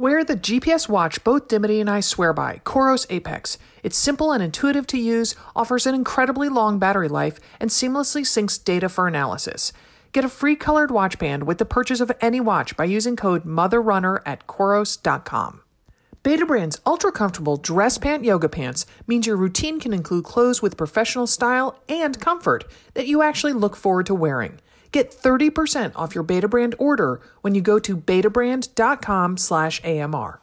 Wear the GPS watch both Dimity and I swear by, Coros Apex. It's simple and intuitive to use, offers an incredibly long battery life, and seamlessly syncs data for analysis. Get a free colored watch band with the purchase of any watch by using code MOTHERRUNNER at Coros.com. Betabrand's ultra comfortable dress pant yoga pants means your routine can include clothes with professional style and comfort that you actually look forward to wearing. Get 30% off your Betabrand order when you go to betabrand.com slash AMR.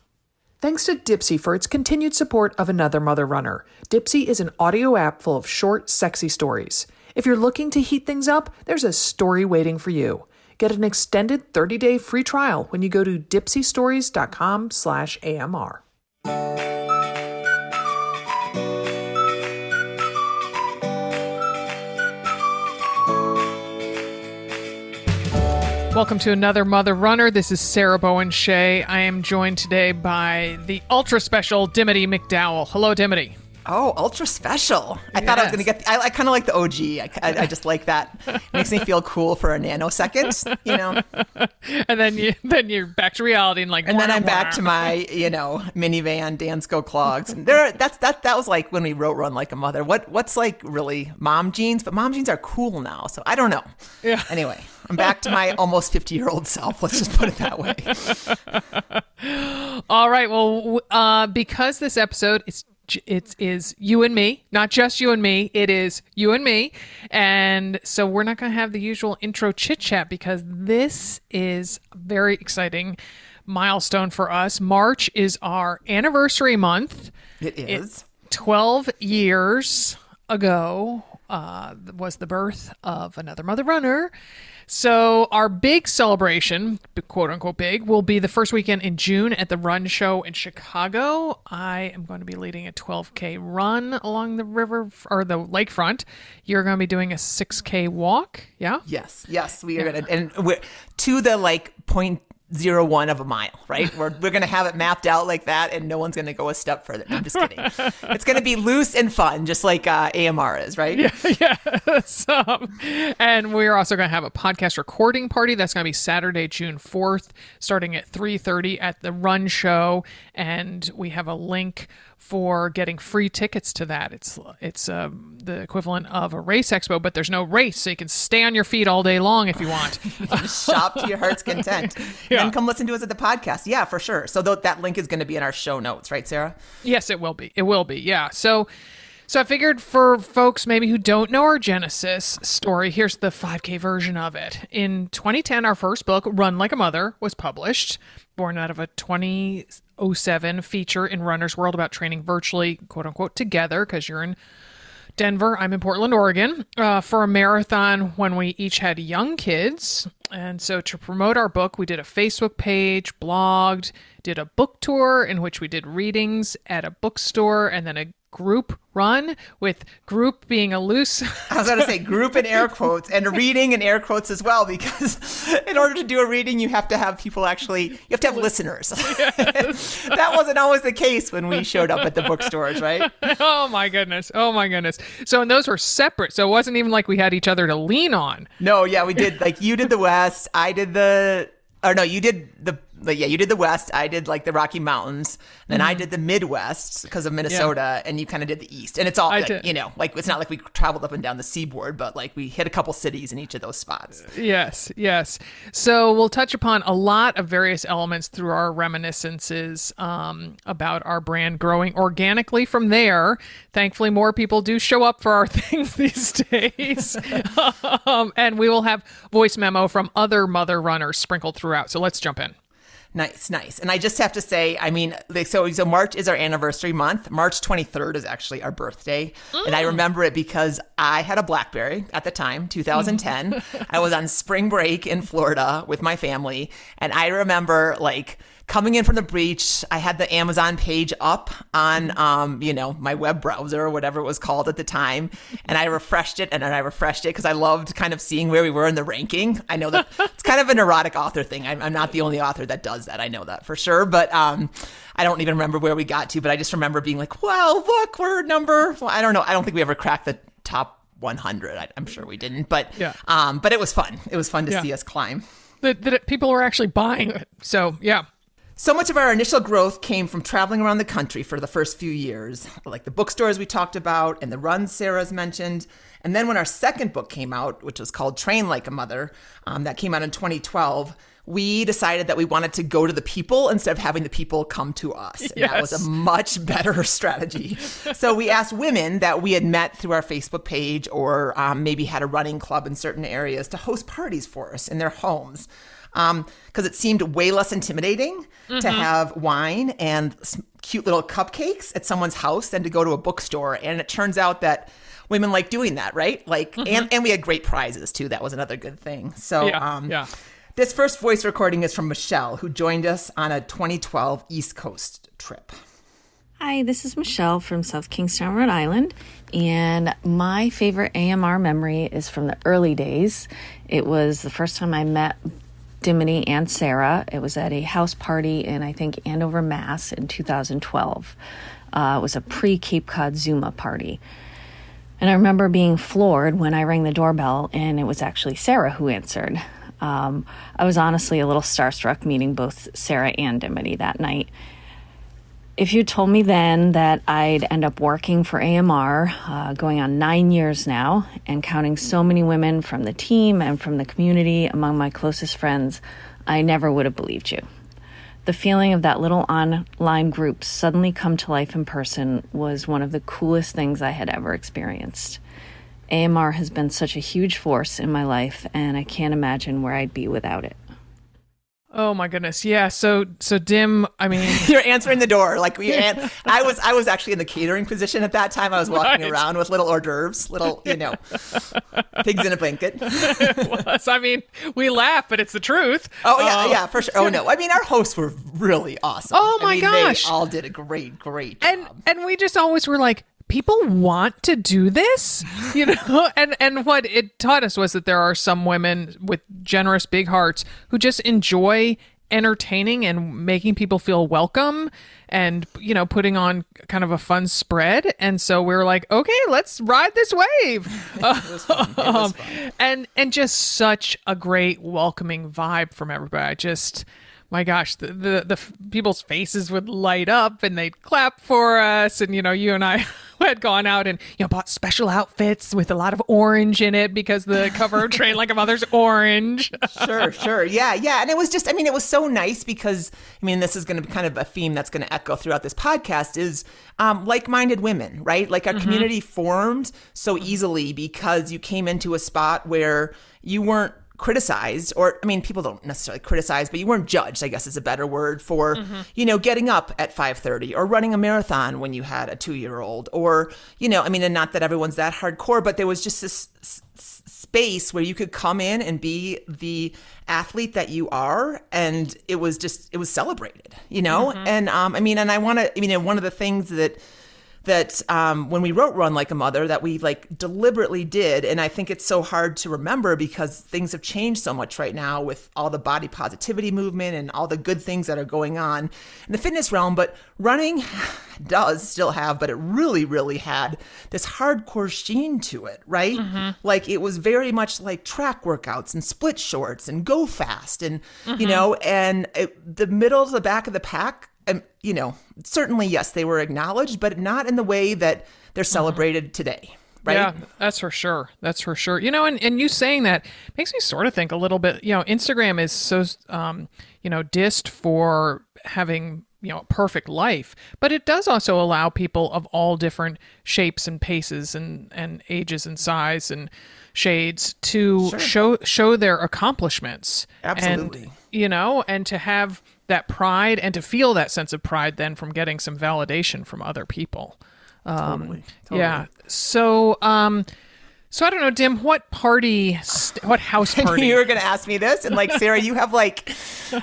Thanks to Dipsea for its continued support of Another Mother Runner. Dipsea is an audio app full of short, sexy stories. If you're looking to heat things up, there's a story waiting for you. Get an extended 30-day free trial when you go to dipseastories.com slash AMR. Welcome to another Mother Runner. This is Sarah Bowen Shea. I am joined today by the ultra special Dimity McDowell. Hello, Dimity. Oh, ultra special! I thought I was going to get. The, I, I kind of like the OG. I, I, I, just like that. Makes me feel cool for a nanosecond, you know. and then you, then you're back to reality and like. And then I'm back to my, you know, minivan Dansko clogs. And there, that's that. That was like when we wrote "Run Like a Mother." What what's like really mom jeans? But mom jeans are cool now, so I don't know. Yeah. Anyway, I'm back to my almost 50 year old self. Let's just put it that way. All right. Well, uh, because this episode is it is you and me, not just you and me. It is you and me. And so we're not going to have the usual intro chit chat because this is a very exciting milestone for us. March is our anniversary month. It is. It, 12 years ago uh, was the birth of another Mother Runner. So our big celebration, quote unquote big, will be the first weekend in June at the Run Show in Chicago. I am going to be leading a 12k run along the river or the lakefront. You're going to be doing a 6k walk. Yeah. Yes. Yes, we are yeah. going to, and we're to the like point zero one of a mile, right? We're, we're going to have it mapped out like that, and no one's going to go a step further. No, I'm just kidding. it's going to be loose and fun, just like uh, AMR is, right? Yeah. Yes. Um, and we're also going to have a podcast recording party. That's going to be Saturday, June 4th, starting at 3:30 at the Run Show, and we have a link for getting free tickets to that. It's it's um, the equivalent of a race expo, but there's no race, so you can stay on your feet all day long if you want. you shop to your heart's content, yeah. and come listen to us at the podcast. Yeah, for sure. So th- that link is going to be in our show notes, right, Sarah? Yes, it will be. It will be. Yeah. So. So I figured for folks maybe who don't know our Genesis story, here's the 5K version of it. In 2010, our first book, Run Like a Mother, was published, born out of a 2007 feature in Runner's World about training virtually, quote unquote, together, because you're in Denver, I'm in Portland, Oregon, uh, for a marathon when we each had young kids. And so to promote our book, we did a Facebook page, blogged, did a book tour in which we did readings at a bookstore, and then a group run with group being a loose I was going to say group in air quotes and reading in air quotes as well because in order to do a reading you have to have people actually you have to have listeners. Yes. that wasn't always the case when we showed up at the bookstores, right? Oh my goodness. Oh my goodness. So and those were separate. So it wasn't even like we had each other to lean on. No, yeah, we did like you did the west, I did the or no, you did the but yeah, you did the West. I did like the Rocky Mountains. Then mm-hmm. I did the Midwest because of Minnesota, yeah. and you kind of did the East. And it's all like, you know, like it's not like we traveled up and down the seaboard, but like we hit a couple cities in each of those spots. Yes, yes. So we'll touch upon a lot of various elements through our reminiscences um, about our brand growing organically from there. Thankfully, more people do show up for our things these days, um, and we will have voice memo from other mother runners sprinkled throughout. So let's jump in. Nice, nice. And I just have to say, I mean, like, so so March is our anniversary month. March 23rd is actually our birthday, mm. and I mm. remember it because I had a BlackBerry at the time, 2010. I was on spring break in Florida with my family, and I remember like coming in from the breach, I had the Amazon page up on, um, you know, my web browser or whatever it was called at the time. And I refreshed it and then I refreshed it because I loved kind of seeing where we were in the ranking. I know that it's kind of an erotic author thing. I'm, I'm, not the only author that does that. I know that for sure. But, um, I don't even remember where we got to, but I just remember being like, well, look, we're number, well, I don't know. I don't think we ever cracked the top 100. I, am sure we didn't, but, yeah. um, but it was fun. It was fun to yeah. see us climb. That, that people were actually buying it. So, yeah. So much of our initial growth came from traveling around the country for the first few years, like the bookstores we talked about and the runs Sarah's mentioned. And then when our second book came out, which was called Train Like a Mother, um, that came out in 2012, we decided that we wanted to go to the people instead of having the people come to us. And yes. that was a much better strategy. so we asked women that we had met through our Facebook page or um, maybe had a running club in certain areas to host parties for us in their homes because um, it seemed way less intimidating mm-hmm. to have wine and cute little cupcakes at someone's house than to go to a bookstore. And it turns out that women like doing that, right? Like, mm-hmm. and, and we had great prizes too. That was another good thing. So, yeah, um, yeah. This first voice recording is from Michelle, who joined us on a 2012 East Coast trip. Hi, this is Michelle from South Kingstown, Rhode Island, and my favorite AMR memory is from the early days. It was the first time I met Dimity and Sarah. It was at a house party in, I think, Andover, Mass in 2012. Uh, it was a pre Cape Cod Zooma party. And I remember being floored when I rang the doorbell and it was actually Sarah who answered. Um, I was honestly a little starstruck meeting both Sarah and Dimity that night. If you told me then that I'd end up working for AMR, uh, going on nine years now, and counting so many women from the team and from the community among my closest friends, I never would have believed you. The feeling of that little online group suddenly come to life in person was one of the coolest things I had ever experienced. AMR has been such a huge force in my life, and I can't imagine where I'd be without it. Oh my goodness. Yeah. So so dim, I mean You're answering the door. Like we I was I was actually in the catering position at that time. I was walking right. around with little hors d'oeuvres, little, you know, pigs in a blanket. was. I mean, we laugh, but it's the truth. Oh yeah, uh, yeah, for sure. Oh no. I mean our hosts were really awesome. Oh my I mean, gosh. They all did a great, great job. And and we just always were like, people want to do this you know? And and what it taught us was that there are some women with generous big hearts who just enjoy entertaining and making people feel welcome and you know putting on kind of a fun spread. And so we are like okay let's ride this wave. Um, and and just such a great welcoming vibe from everybody. I just my gosh, the, the, the people's faces would light up and they'd clap for us. And, you know, you and I had gone out and, you know, bought special outfits with a lot of orange in it because the cover of Train Like a Mother's orange. sure, sure. Yeah, yeah. And it was just, I mean, it was so nice because, I mean, this is going to be kind of a theme that's going to echo throughout this podcast is um, like minded women, right? Like our mm-hmm. community formed so easily because you came into a spot where you weren't criticized or i mean people don't necessarily criticize but you weren't judged i guess is a better word for mm-hmm. you know getting up at 5.30 or running a marathon when you had a two-year-old or you know i mean and not that everyone's that hardcore but there was just this s- space where you could come in and be the athlete that you are and it was just it was celebrated you know mm-hmm. and um i mean and i want to i mean one of the things that that um, when we wrote Run Like a Mother that we like deliberately did. And I think it's so hard to remember because things have changed so much right now with all the body positivity movement and all the good things that are going on in the fitness realm. But running does still have, but it really, really had this hardcore sheen to it, right? Mm-hmm. Like it was very much like track workouts and split shorts and go fast and, mm-hmm. you know, and it, the middle to the back of the pack um, you know, certainly, yes, they were acknowledged, but not in the way that they're mm-hmm. celebrated mm-hmm. today. Right? Yeah, that's for sure. That's for sure. You know, and, and you saying that makes me sort of think a little bit, you know, Instagram is so, um, you know, dissed for having, you know, a perfect life, but it does also allow people of all different shapes and paces and, and ages and size and shades to sure. show, show their accomplishments. Absolutely. And, you know, and to have, that pride and to feel that sense of pride then from getting some validation from other people. Um, totally, totally. Yeah. So, um, so I don't know, Dim. What party? St- what house party? you were going to ask me this, and like Sarah, you have like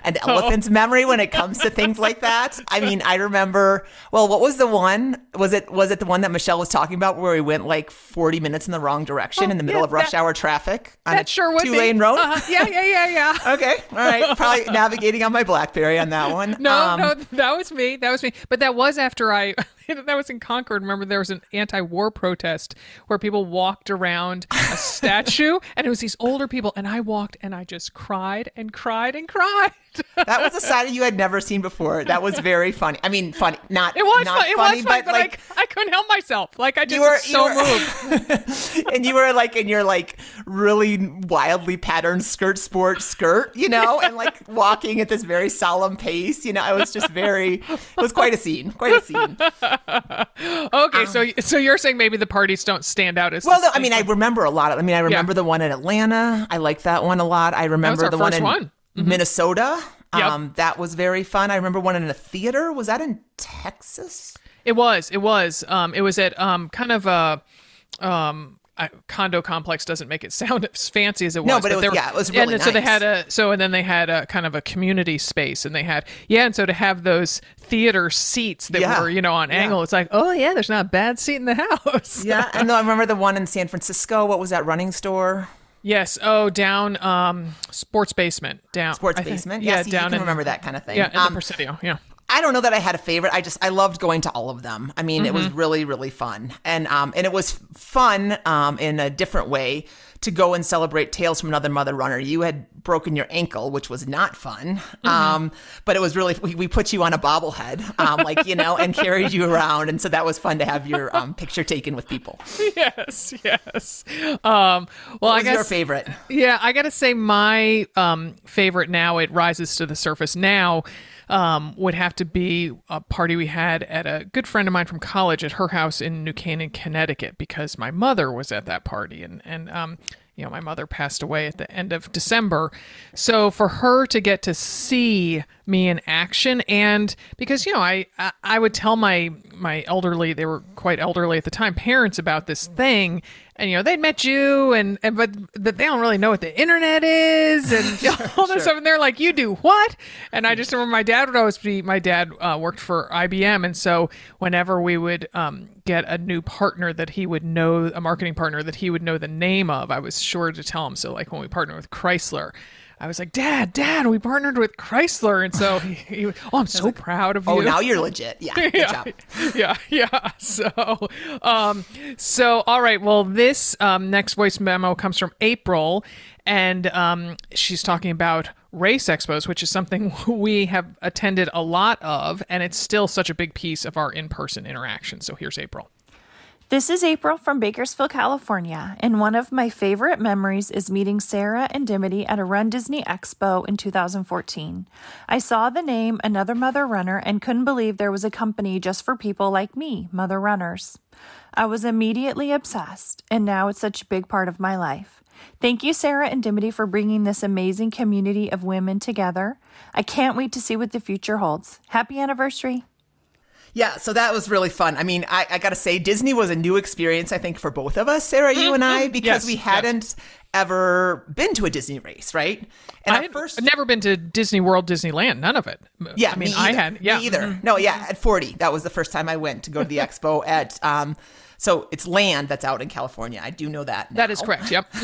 an elephant's memory when it comes to things like that. I mean, I remember. Well, what was the one? Was it was it the one that Michelle was talking about where we went like forty minutes in the wrong direction oh, in the middle yeah, of rush that, hour traffic on a sure two lane road? Uh-huh. Yeah, yeah, yeah, yeah. okay, all right. Probably navigating on my BlackBerry on that one. No, um, no, that was me. That was me. But that was after I that was in Concord. Remember, there was an anti-war protest where people walked around a statue, and it was these older people, and I walked and I just cried and cried and cried. that was a side you I'd never seen before. That was very funny. I mean, funny. Not It was not fun. It funny, was funny, but, but, like I, I couldn't help myself. Like I just you were was so you were, moved. and you were like in your like really wildly patterned skirt sport skirt, you know, and like walking at this very solemn pace. You know, I was just very. It was quite a scene. Quite a scene. Okay, so um, so you're saying maybe the parties don't stand out as Well, no, I mean, I remember a lot of. I mean, I remember the one in Atlanta. I like that one a lot. I remember the one first in one. Mm-hmm. Minnesota. Yep. Um, that was very fun. I remember one in a theater. Was that in Texas? It was. It was. Um, it was at um, kind of a um, a condo complex. Doesn't make it sound as fancy as it was. No, but it was- were- yeah, it was and really then- so they had a so and then they had a kind of a community space, and they had yeah, and so to have those theater seats that Yeah. were you know on Yeah. angle, it's like oh yeah, there's not a bad seat in the house. Yeah, and I remember the one in San Francisco. What was that running store? Yes. Oh, down um, sports basement down Sports think- basement. Yeah, Yes, you down can in remember that kind of thing. yeah in Um, the Presidio. Yeah. I don't know that I had a favorite. I just I loved going to all of them. I mean, it Mm-hmm. was really really fun, and um and it was fun um in a different way to go and celebrate Tales from Another Mother Runner. You had broken your ankle, which was not fun. Mm-hmm. Um, but it was really we, we put you on a bobblehead, um, like you know, and carried you around, and so that was fun to have your um picture taken with people. yes, yes. Um, well, I guess your favorite? Yeah, I got to say my um, favorite now. It rises to the surface now. Um, would have to be a party we had at a good friend of mine from college at her house in New Canaan, Connecticut, because my mother was at that party, and and um, you know my mother passed away at the end of December, so for her to get to see me in action, and because you know I I, I would tell my my elderly they were quite elderly at the time parents about this thing. And you know they'd met you and, and but that they don't really know what the internet is and all this stuff. And they're like you do what? And i just remember my dad would always be my dad uh, worked for ibm and so whenever we would um, get a new partner that he would know a marketing partner that he would know the name of i was sure to tell him. So like when we partnered with chrysler I was like, Dad, Dad, we partnered with Chrysler, and so he, he oh, I'm so proud of you. Oh, now you're legit. Yeah, good yeah, job. yeah, yeah. So, um, so all right. Well, this um, next voice memo comes from April, and um, she's talking about race expos, which is something we have attended a lot of, and it's still such a big piece of our in-person interaction. So here's April. This is April from Bakersfield, California, and one of my favorite memories is meeting Sarah and Dimity at a Run Disney Expo in 2014. I saw the name Another Mother Runner and couldn't believe there was a company just for people like me, mother runners. I was immediately obsessed, and now it's such a big part of my life. Thank you, Sarah and Dimity, for bringing this amazing community of women together. I can't wait to see what the future holds. Happy anniversary! Yeah, so that was really fun. I mean, I, I got to say, Disney was a new experience, I think, for both of us, Sarah, you and I, because Yes, we hadn't ever been to a Disney race, right? And I at first, never been to Disney World, Disneyland, none of it. yeah, I mean, me I had, yeah, me either. mhm. No, yeah, at 40, that was the first time I went to go to the expo at, um, so it's land that's out in California. I do know that. That is correct. Yep.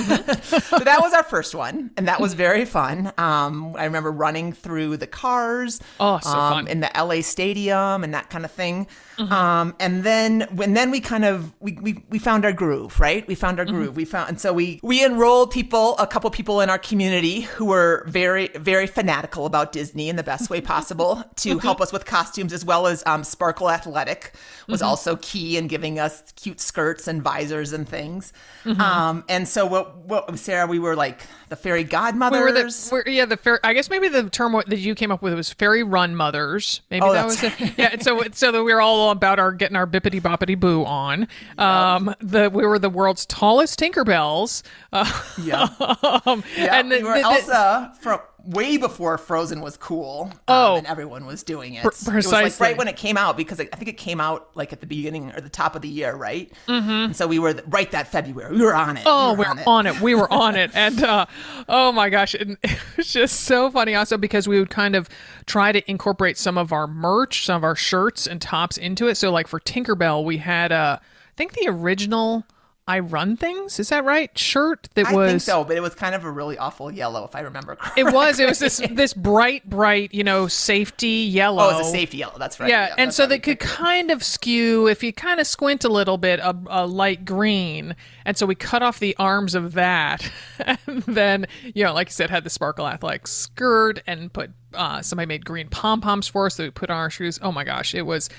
so that was our first one, and that was very fun. Um, I remember running through the cars, Oh, so um, fun. in the LA Stadium and that kind of thing. Mm-hmm. Um, and then when then we kind of we, we we found our groove, right? We found our Mm-hmm. groove. We found, and so we we enrolled people, a couple people in our community who were very very fanatical about Disney in the best way possible to Mm-hmm. help us with costumes, as well as um, Sparkle Athletic was Mm-hmm. also key in giving us cute skirts and visors and things. Mm-hmm. Um, and so what what Sarah, we were like the fairy we godmothers. were the we're, yeah the fair. I guess maybe the term that you came up with was fairy run mothers. Maybe Oh, that was it. yeah. So so that we were all about our getting our bippity boppity boo on. Um, the we were the world's tallest Tinkerbells. Uh, yeah. um, Yeah, and the, we were the- Elsa from way before Frozen was cool. um, Oh. and everyone was doing it. Pre- It was like precisely. right when it came out because I think it came out like at the beginning or the top of the year, right? Mm-hmm. And so we were right that February. We were on it. Oh, we we're were on it. on it. We were on it. And uh, oh my gosh. It was just so funny also because we would kind of try to incorporate some of our merch, some of our shirts and tops into it. So, like for Tinkerbell, we had, uh, I think the original I Run Things. Is that right? Shirt that I was. I think so, but it was kind of a really awful yellow, if I remember correctly. It was. It was this this bright, bright, you know, safety yellow. Oh, it's a safety yellow. That's right. Yeah, and so they could kind of skew if you kind of squint a little bit, a, a light green. And so we cut off the arms of that, and then you know, like you said, had the sparkle athletic skirt and put uh, somebody made green pom poms for us that we put on our shoes. Oh my gosh, it was.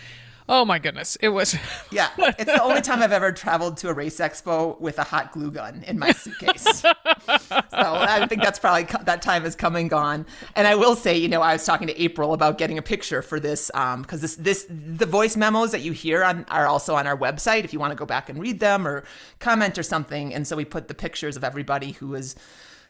Oh my goodness, it was. Yeah, it's the only time I've ever traveled to a race expo with a hot glue gun in my suitcase. so I think that's probably that time has come and gone. And I will say, you know, I was talking to April about getting a picture for this um, because this this the voice memos that you hear on are also on our website if you want to go back and read them or comment or something. And so we put the pictures of everybody who was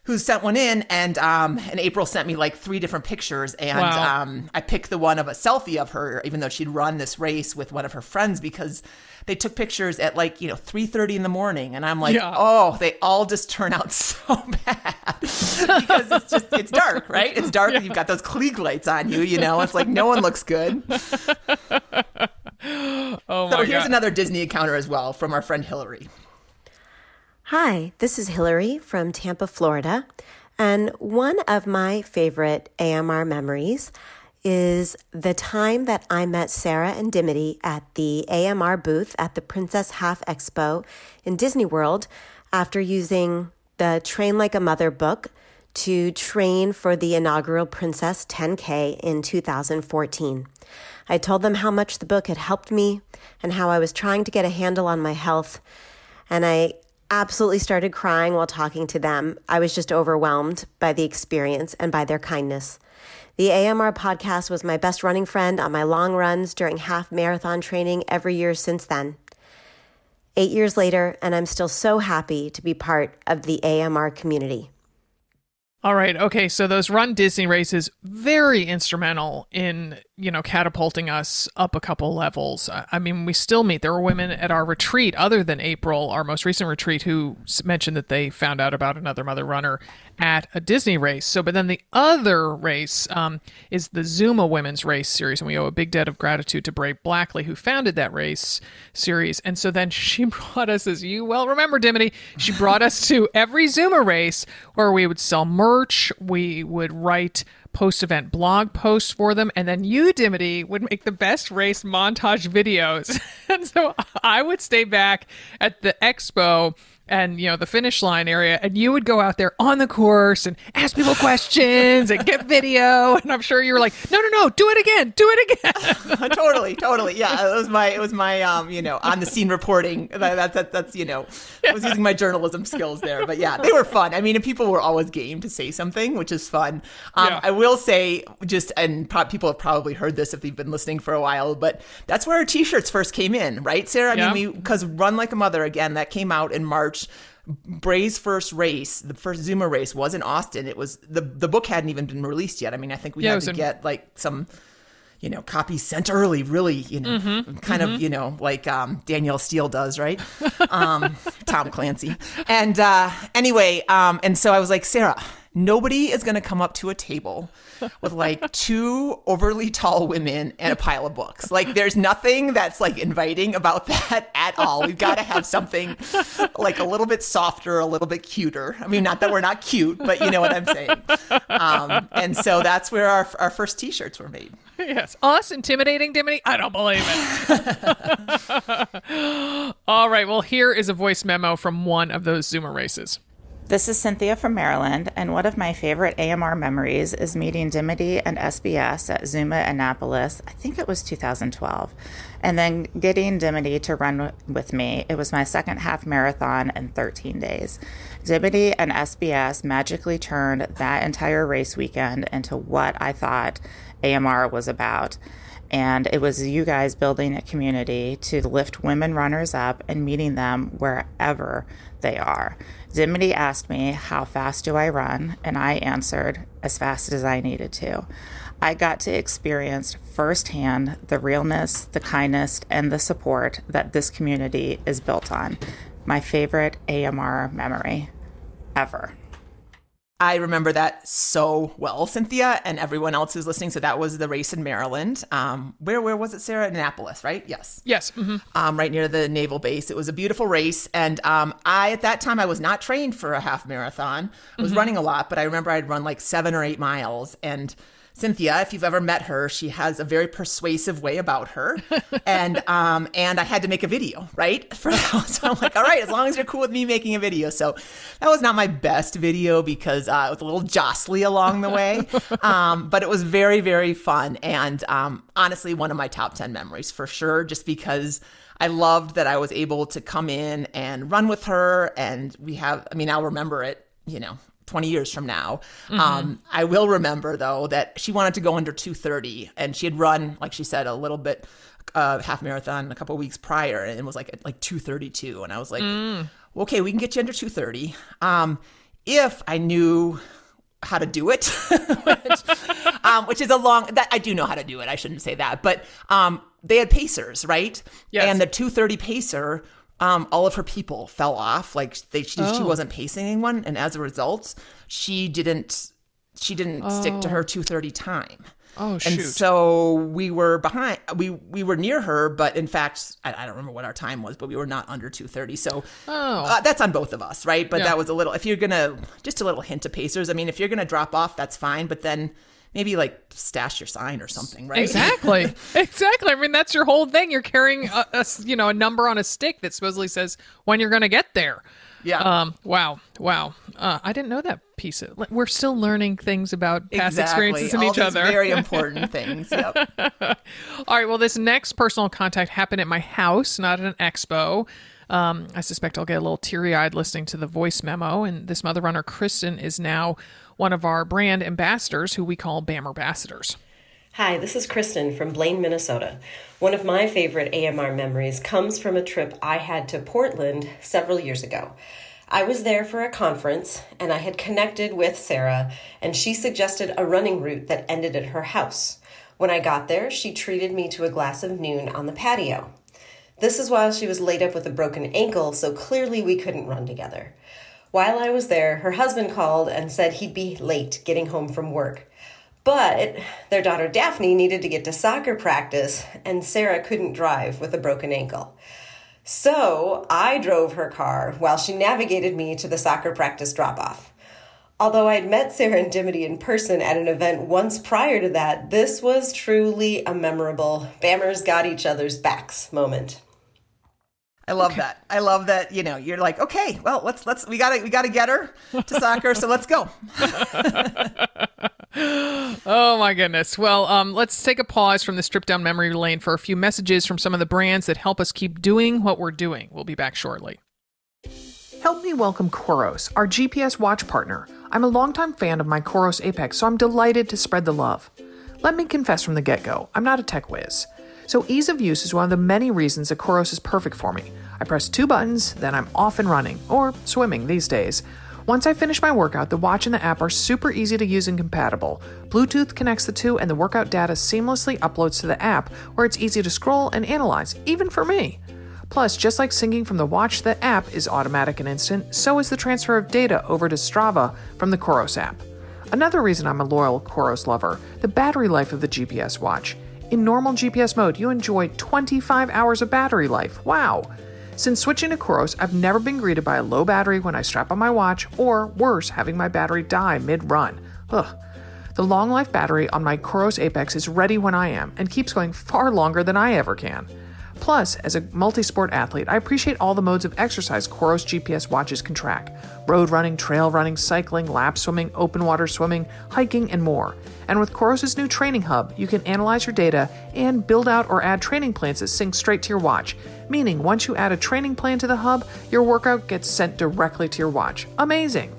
who sent one in and um and April sent me like three different pictures and Wow. um I picked the one of a selfie of her even though she'd run this race with one of her friends because they took pictures at like you know 3:30 in the morning and I'm like Yeah. oh they all just turn out so bad because it's just it's dark right it's dark and you've got those Klieg lights on you you know it's like no one looks good Oh so here's god. another Disney encounter as well from our friend Hillary Hi, this is Hillary from Tampa, Florida. And one of my favorite AMR memories is the time that I met Sarah and Dimity at the AMR booth at the Princess Half Expo in Disney World after using the Train Like a Mother book to train for the inaugural Princess 10K in 2014. I told them how much the book had helped me and how I was trying to get a handle on my health. And I absolutely started crying while talking to them. I was just overwhelmed by the experience and by their kindness. The AMR podcast was my best running friend on my long runs during half marathon training every year since then. Eight years later, and I'm still so happy to be part of the AMR community. All right. Okay. So those run Disney races very instrumental in you know catapulting us up a couple levels. I mean, we still meet. There were women at our retreat, other than April, our most recent retreat, who mentioned that they found out about another mother runner at a Disney race. So, but then the other race um, is the Zooma Women's Race series, and we owe a big debt of gratitude to Brae Blackley, who founded that race series. And so then she brought us, as you well remember, Dimity, she brought us to every Zooma race where we would sell merch, we would write post event blog posts for them, and then you, Dimity, would make the best race montage videos. and so I would stay back at the expo and you know the finish line area and you would go out there on the course and ask people questions and get video and i'm sure you were like no no no do it again do it again totally, totally. Yeah, it was my it was my um, you know, on the scene reporting. That, that, that that's you know, I was using my journalism skills there. But yeah, they were fun. I mean, and people were always game to say something, which is fun. Um, Yeah. I will say, just and pro- people have probably heard this if they've been listening for a while, but that's where our t-shirts first came in, right, Sarah? I Yeah. mean, we because Run Like a Mother again that came out in March. Brae's first race, the first Zooma race, was in Austin. It was the the book hadn't even been released yet. I mean, I think we Yeah, had to in- get like some you know, copies sent early, really, you know, Mm-hmm, kind of, you know, like um, Danielle Steel does, right? Um, Tom Clancy. And uh, anyway, um, and so I was like, Sarah, nobody is going to come up to a table with like two overly tall women and a pile of books. Like, there's nothing that's like inviting about that at all. We've got to have something like a little bit softer, a little bit cuter. I mean, not that we're not cute, but you know what I'm saying. Um, and so that's where our, our first t shirts were made. yes us intimidating dimity i don't believe it all right well here is a voice memo from one of those zooma races This is Cynthia from Maryland, and one of my favorite AMR memories is meeting Dimity and SBS at Zooma Annapolis. I think it was 2012. And then getting Dimity to run with me. It was my second half marathon in 13 days. Dimity and SBS magically turned that entire race weekend into what I thought AMR was about. And it was you guys building a community to lift women runners up and meeting them wherever they are. Dimity asked me, How fast do I run? And I answered, As fast as I needed to. I got to experience firsthand the realness, the kindness, and the support that this community is built on. My favorite AMR memory ever. I remember that so well, Cynthia, and everyone else who's listening. So that was the race in Maryland. Um, where where was it, Sarah? Annapolis, right? Yes. Yes. hmm Um, right near the naval base. It was a beautiful race, and um, I at that time I was not trained for a half marathon. I was running a lot, but I remember I'd run like seven or eight miles, and Cynthia, if you've ever met her, she has a very persuasive way about her, and um, and I had to make a video, right? For that, so I'm like, all right, as long as you're cool with me making a video. So that was not my best video because uh, it was a little jostly along the way, um, but it was very very fun, and um, honestly, one of my top ten memories for sure, just because. I loved that I was able to come in and run with her, and we have. I mean, I'll remember it. You know, 20 years from now. Um, I will remember though that she wanted to go under 230 and she had run, like she said, a little bit uh, half marathon a couple weeks prior and it was like at like 232. And I was like, okay, we can get you under 230. Um, if I knew how to do it, which, um, which is a long that I do know how to do it. I shouldn't say that, but um, they had pacers, right? Yes. And the 230 pacer, um, all of her people fell off. Like they, she, she Oh. wasn't pacing anyone, and as a result, she didn't she didn't stick to her 230 time. Oh And shoot. so we were behind. We we were near her, but in fact, I, I don't remember what our time was, but we were not under two thirty. So Oh. uh, that's on both of us, right? But Yeah. that was a little. If you're gonna just a little hint to pacers. I mean, if you're gonna drop off, that's fine. But then maybe like stash your sign or something, right? Exactly. exactly. I mean, that's your whole thing. You're carrying a, a you know a number on a stick that supposedly says when you're going to get there. Yeah. Um. Wow. Wow. Uh, I didn't know that piece. Of, we're still learning things about past experiences in All each other. Very important things. Yep. All right. Well, this next personal contact happened at my house, not at an expo. Um, I suspect I'll get a little teary eyed listening to the voice memo. And this mother runner, Kristen, is now one of our brand ambassadors who we call BAM ambassadors. Hi, this is Kristen from Blaine, Minnesota. One of my favorite AMR memories comes from a trip I had to Portland several years ago. I was there for a conference and I had connected with Sarah, and she suggested a running route that ended at her house. When I got there, she treated me to a glass of Nuun on the patio. This is while she was laid up with a broken ankle, so clearly we couldn't run together. While I was there, her husband called and said he'd be late getting home from work. But their daughter Daphne needed to get to soccer practice, and Sarah couldn't drive with a broken ankle. So I drove her car while she navigated me to the soccer practice drop off. Although I'd met Serendipity in person at an event once prior to that, this was truly a memorable Bammers got each other's backs moment. I love that. I love that. You know, you're like, okay, well, let's let's we gotta we gotta get her to soccer, so let's go. Oh my goodness. Well, um, let's take a pause from the strip down memory lane for a few messages from some of the brands that help us keep doing what we're doing. We'll be back shortly. Help me welcome Coros, our GPS watch partner. I'm a longtime fan of my Coros Apex, so I'm delighted to spread the love. Let me confess from the get go, I'm not a tech whiz. So, ease of use is one of the many reasons that Coros is perfect for me. I press two buttons, then I'm off and running, or swimming these days. Once I finish my workout, the watch and the app are super easy to use and compatible. Bluetooth connects the two, and the workout data seamlessly uploads to the app, where it's easy to scroll and analyze, even for me. Plus, just like syncing from the watch, the app is automatic and instant, so is the transfer of data over to Strava from the Coros app. Another reason I'm a loyal Coros lover the battery life of the GPS watch. In normal GPS mode, you enjoy 25 hours of battery life. Wow! Since switching to Coros, I've never been greeted by a low battery when I strap on my watch, or worse, having my battery die mid run. Ugh. The long life battery on my Coros Apex is ready when I am and keeps going far longer than I ever can. Plus, as a multi sport athlete, I appreciate all the modes of exercise Coros GPS watches can track road running, trail running, cycling, lap swimming, open water swimming, hiking, and more. And with Coros' new training hub, you can analyze your data and build out or add training plans that sync straight to your watch. Meaning, once you add a training plan to the hub, your workout gets sent directly to your watch. Amazing!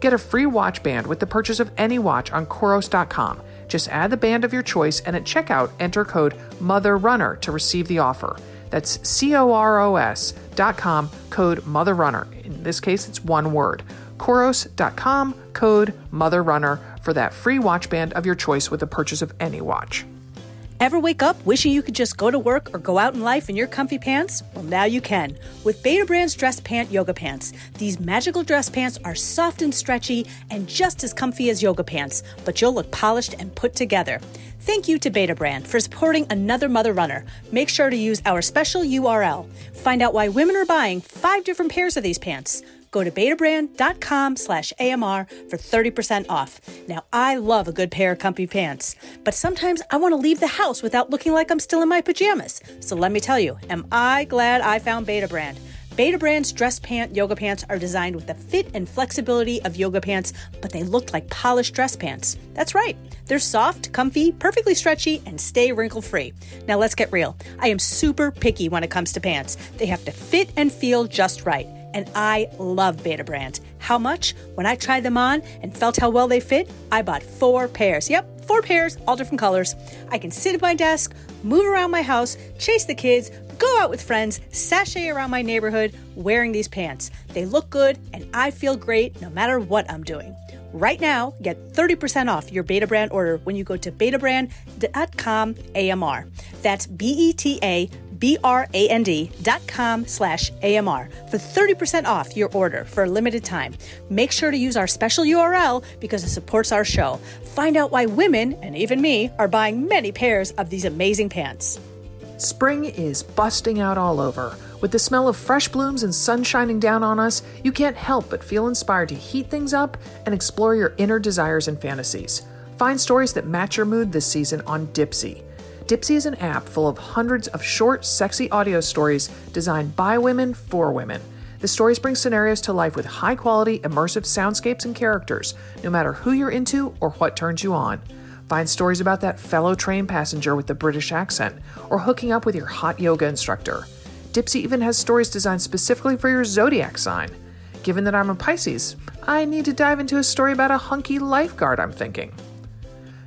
Get a free watch band with the purchase of any watch on Coros.com. Just add the band of your choice and at checkout enter code MOTHERRUNNER to receive the offer. That's C O R O S dot com, code MOTHERRUNNER. In this case, it's one word. Coros.com, code MOTHERRUNNER for that free watch band of your choice with the purchase of any watch. Ever wake up wishing you could just go to work or go out in life in your comfy pants? Well, now you can with Betabrand's Dress Pant Yoga Pants. These magical dress pants are soft and stretchy and just as comfy as yoga pants, but you'll look polished and put together. Thank you to Betabrand for supporting another mother runner. Make sure to use our special URL. Find out why women are buying five different pairs of these pants. Go to betabrand.com slash AMR for 30% off. Now, I love a good pair of comfy pants, but sometimes I want to leave the house without looking like I'm still in my pajamas. So let me tell you, am I glad I found Betabrand? Betabrand's dress pant yoga pants are designed with the fit and flexibility of yoga pants, but they look like polished dress pants. That's right. They're soft, comfy, perfectly stretchy, and stay wrinkle free. Now let's get real. I am super picky when it comes to pants. They have to fit and feel just right and I love Betabrand. How much? When I tried them on and felt how well they fit, I bought four pairs. Yep, four pairs, all different colors. I can sit at my desk, move around my house, chase the kids, go out with friends, sashay around my neighborhood wearing these pants. They look good and I feel great no matter what I'm doing. Right now, get 30% off your Betabrand order when you go to betabrand.com AMR. That's B E T A B-R-A-N-D dot com slash AMR for 30% off your order for a limited time. Make sure to use our special URL because it supports our show. Find out why women, and even me, are buying many pairs of these amazing pants. Spring is busting out all over. With the smell of fresh blooms and sun shining down on us, you can't help but feel inspired to heat things up and explore your inner desires and fantasies. Find stories that match your mood this season on Dipsea. Dipsea is an app full of hundreds of short, sexy audio stories designed by women for women. The stories bring scenarios to life with high quality, immersive soundscapes and characters, no matter who you're into or what turns you on. Find stories about that fellow train passenger with the British accent, or hooking up with your hot yoga instructor. Dipsea even has stories designed specifically for your zodiac sign. Given that I'm a Pisces, I need to dive into a story about a hunky lifeguard, I'm thinking.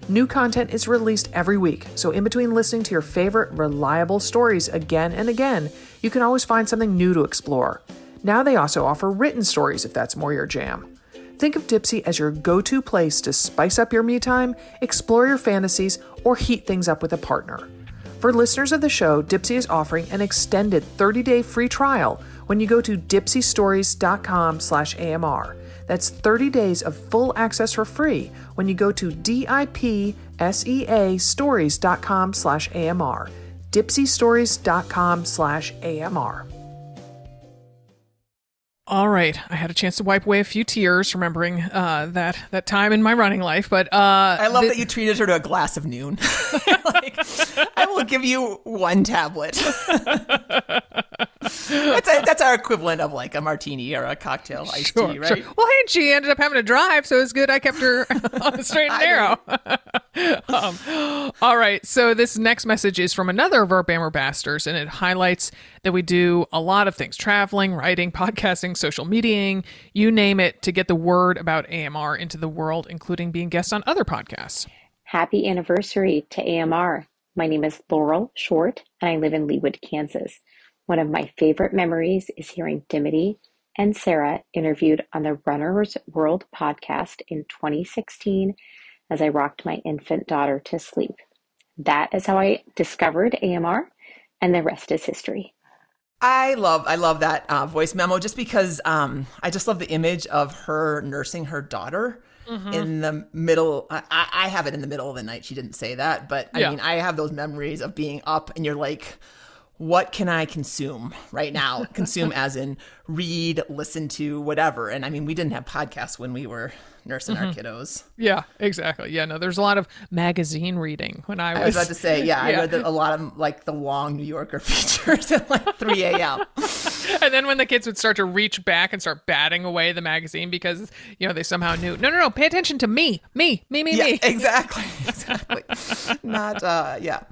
New content is released every week, so in between listening to your favorite reliable stories again and again, you can always find something new to explore. Now they also offer written stories if that's more your jam. Think of Dipsea as your go to place to spice up your me time, explore your fantasies, or heat things up with a partner. For listeners of the show, Dipsea is offering an extended 30-day free trial when you go to dipseastories.com slash AMR. That's 30 days of full access for free when you go to D-I-P-S-E-A stories.com slash AMR. dipseastories.com slash AMR. All right, I had a chance to wipe away a few tears remembering uh, that that time in my running life. But uh, I love that you treated her to a glass of Nuun. like, I will give you one tablet. that's, a, that's our equivalent of like a martini or a cocktail iced sure, tea, right? Sure. Well, hey, she ended up having to drive, so it was good. I kept her on the straight and narrow. um, all right, so this next message is from another of our BAMR Basters, and it highlights that we do a lot of things traveling, writing, podcasting, social mediaing, you name it, to get the word about AMR into the world, including being guests on other podcasts. Happy anniversary to AMR. My name is Laurel Short, and I live in Leawood, Kansas. One of my favorite memories is hearing Dimity and Sarah interviewed on the Runner's World podcast in 2016 as I rocked my infant daughter to sleep. That is how I discovered AMR, and the rest is history. I love I love that uh, voice memo just because um, I just love the image of her nursing her daughter mm-hmm. in the middle. I, I, have it in the middle of the night. She didn't say that, but I mean I have those memories of being up and you're like, what can I consume right now? consume as in read, listen to, whatever. And I mean, we didn't have podcasts when we were nursing mm-hmm. our kiddos. Yeah, exactly. Yeah, no, there's a lot of magazine reading when I was. I was about to say, yeah, yeah. I read the, a lot of like the long New Yorker features at like 3 a.m. and then when the kids would start to reach back and start batting away the magazine because you know they somehow knew, no, no, no, pay attention to me, me, me, me, yeah, me. Exactly, exactly. Not, uh, yeah.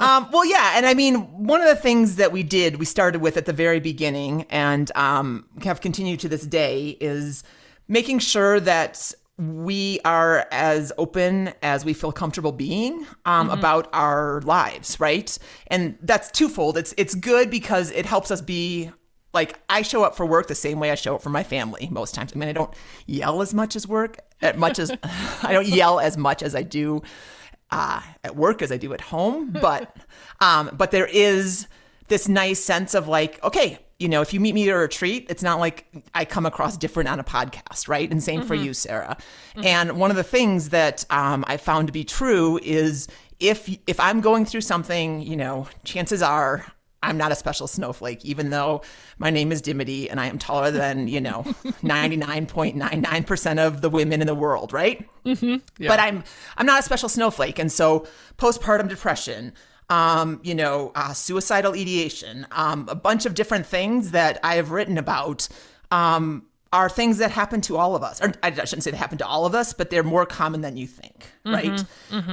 Um, well, yeah, and I mean, one of the things that we did, we started with at the very beginning, and um, have continued to this day is making sure that we are as open as we feel comfortable being um, mm-hmm. about our lives, right? And that's twofold. It's it's good because it helps us be like I show up for work the same way I show up for my family most times. I mean, I don't yell as much as work, as much as I don't yell as much as I do uh, at work as I do at home, but um, but there is this nice sense of like, okay, you know, if you meet me at a retreat, it's not like I come across different on a podcast, right? And same for you, Sarah. And one of the things that um, I found to be true is if if I'm going through something, you know, chances are I'm not a special snowflake, even though my name is Dimity and I am taller than, you know, 99.99% of the women in the world, right? Mm-hmm. But I'm I'm not a special snowflake. And so postpartum depression, um, you know, uh, suicidal ideation, um, a bunch of different things that I have written about um, are things that happen to all of us. Or I shouldn't say they happen to all of us, but they're more common than you think, right?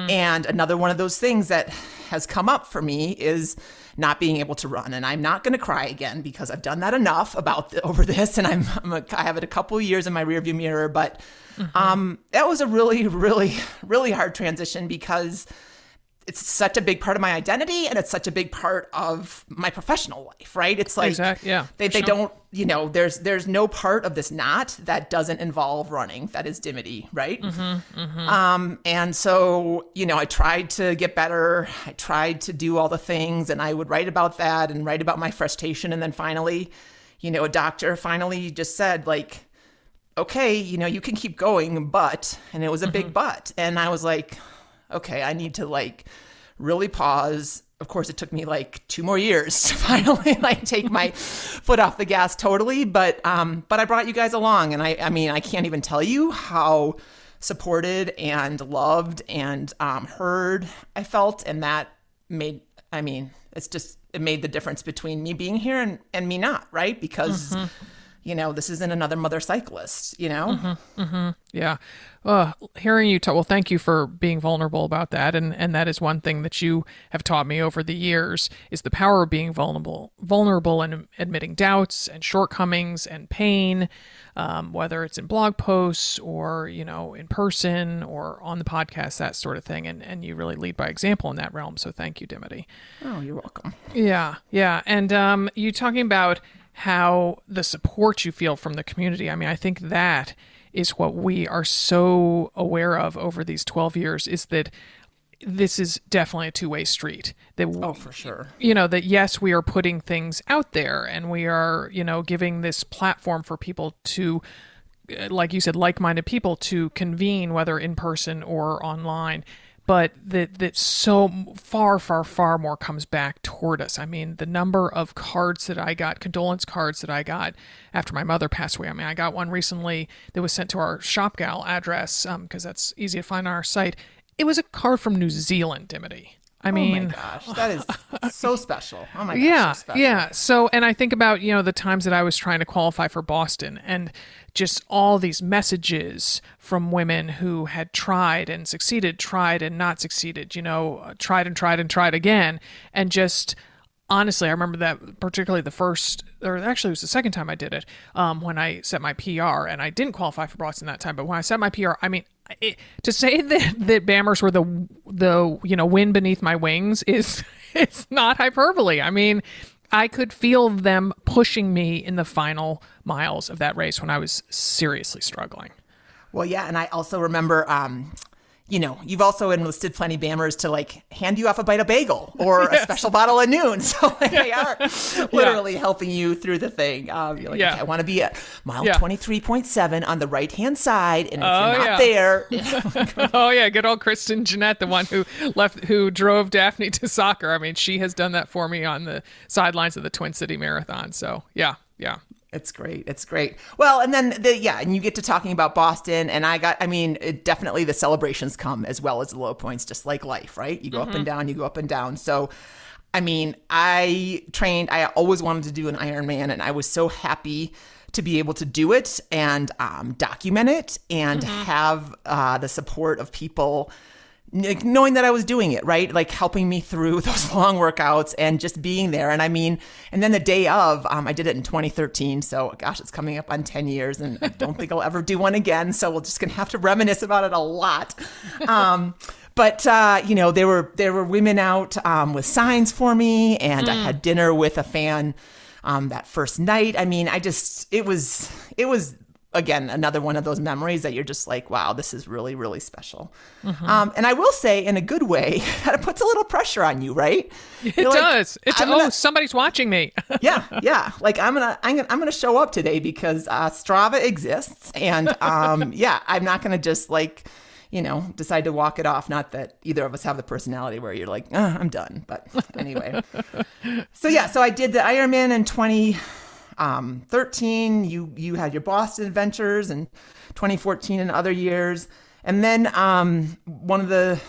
And another one of those things that has come up for me is not being able to run. And I'm not going to cry again because I've done that enough about the, over this, and I'm, I'm a, I have it a couple of years in my rearview mirror. But um, that was a really, really, really hard transition because it's such a big part of my identity and it's such a big part of my professional life right? It's like Exact- yeah, they, they sure. don't you know there's there's no part of this knot that doesn't involve running that is dimity right? Mm-hmm, mm-hmm. Um and so you know i tried to get better. I tried to do all the things and i would write about that and write about my frustration. And then finally you know a doctor finally just said like okay, you know, you can keep going, but, and it was a big mm-hmm. but. And I was like, okay, I need to like really pause. Of course, it took me like two more years to finally like take my foot off the gas totally. But, um, but I brought you guys along. And I, I mean, I can't even tell you how supported and loved and um, heard I felt. And that made, I mean, it's just, it made the difference between me being here and, and me not, right? Because, you know, this isn't another mother cyclist, you know? Yeah. Uh, hearing you talk, well, thank you for being vulnerable about that. And, and that is one thing that you have taught me over the years is the power of being vulnerable, vulnerable and admitting doubts and shortcomings and pain, um, whether it's in blog posts or, you know, in person or on the podcast, that sort of thing. And, and you really lead by example in that realm. So thank you, Dimity. Oh, you're welcome. Yeah, yeah. And um, you talking about how the support you feel from the community. I mean, I think that is what we are so aware of over these 12 years is that this is definitely a two-way street that Oh, for sure. you know that yes we are putting things out there and we are you know giving this platform for people to uh, like you said like-minded people to convene whether in person or online but that that so far far far more comes back toward us. I mean the number of cards that i got condolence cards that i got after my mother passed away. I mean i got one recently that was sent to our shop gal address um, because that's easy to find on our site. It was a card from new zealand dimity i mean oh my gosh, that is so special. Oh my gosh, yeah, so special. yeah. So, and I think about you know the times that I was trying to qualify for Boston, and just all these messages from women who had tried and succeeded, tried and not succeeded. You know, uh, tried and tried and tried again, and just honestly, I remember that particularly the first, or actually it was the second time I did it, um, when I set my PR, and I didn't qualify for Boston that time, but when I set my PR, I mean. It, to say that that Bammers were the the you know wind beneath my wings is it's not hyperbole. I mean, I could feel them pushing me in the final miles of that race when I was seriously struggling. Well, yeah, and I also remember, um, you know, you've also enlisted plenty bammers to like hand you off a bite of bagel or a special bottle of Nuun. So like, they are literally helping you through the thing. Um, you're like, Yeah. okay, I want to be at mile Yeah. twenty three point seven on the right hand side, and if Oh, you're yeah. not there, oh yeah, good old Kristen Jeanette, the one who left, who drove Daphne to soccer. I mean, she has done that for me on the sidelines of the Twin City Marathon. So yeah, yeah. It's great. It's great. Well, and then the yeah, and you get to talking about Boston, and I got. I mean, it, definitely the celebrations come as well as the low points, just like life, right? You go up and down. You go up and down. So, I mean, I trained. I always wanted to do an Ironman, and I was so happy to be able to do it and um, document it and have uh, the support of people like, knowing that I was doing it, right? Like helping me through those long workouts and just being there. And I mean, and then the day of, um, I did it in 2013. So gosh, it's coming up on 10 years and I don't think I'll ever do one again. So we're just going to have to reminisce about it a lot. Um, but uh, you know, there were there were women out um, with signs for me, and I had dinner with a fan um, that first night. I mean, I just it was it was again another one of those memories that you're just like wow this is really really special. Um, and i will say in a good way that it puts a little pressure on you right? It You're like, does. It's I'm oh, somebody's watching me. yeah yeah. Like i'm gonna i'm gonna, I'm gonna show up today because uh, strava exists and um, yeah i'm not gonna just like you know decide to walk it off. Not that either of us have the personality where you're like uh, i'm done but anyway. So yeah so i did the ironman in 2013 you you had your boston adventures and 2014 and other years and then um, one of the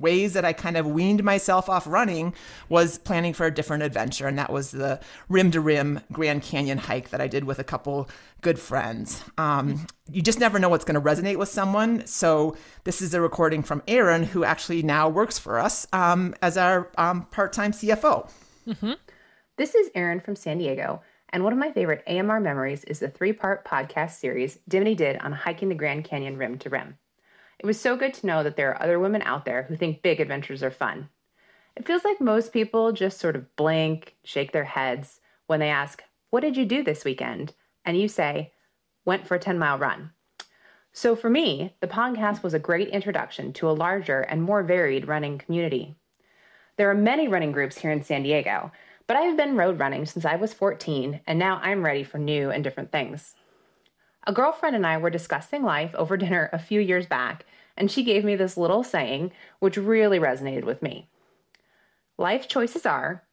ways that I kind of weaned myself off running was planning for a different adventure, and that was the rim to rim Grand Canyon hike that I did with a couple good friends. Um, you just never know what's going to resonate with someone. So, this is a recording from Aaron, who actually now works for us um, as our um, part time CFO. This is Aaron from San Diego, and one of my favorite AMR memories is the three part podcast series Dimity did on hiking the Grand Canyon rim to rim. It was so good to know that there are other women out there who think big adventures are fun. It feels like most people just sort of blink, shake their heads when they ask, What did you do this weekend? And you say, Went for a 10 mile run. So for me, the podcast was a great introduction to a larger and more varied running community. There are many running groups here in San Diego, but I have been road running since I was 14, and now I'm ready for new and different things. A girlfriend and I were discussing life over dinner a few years back, and she gave me this little saying which really resonated with me. Life choices are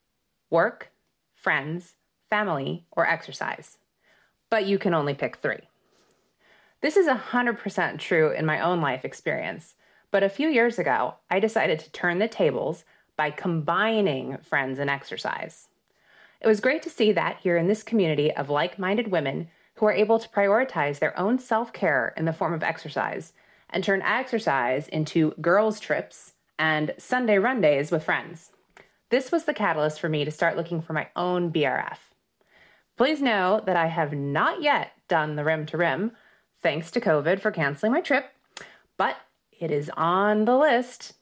work, friends, family, or exercise, but you can only pick three. This is 100% true in my own life experience, but a few years ago, I decided to turn the tables by combining friends and exercise. It was great to see that here in this community of like minded women who are able to prioritize their own self care in the form of exercise and turn exercise into girls' trips and Sunday run days with friends. This was the catalyst for me to start looking for my own BRF. Please know that I have not yet done the rim to rim, thanks to COVID for canceling my trip, but it is on the list.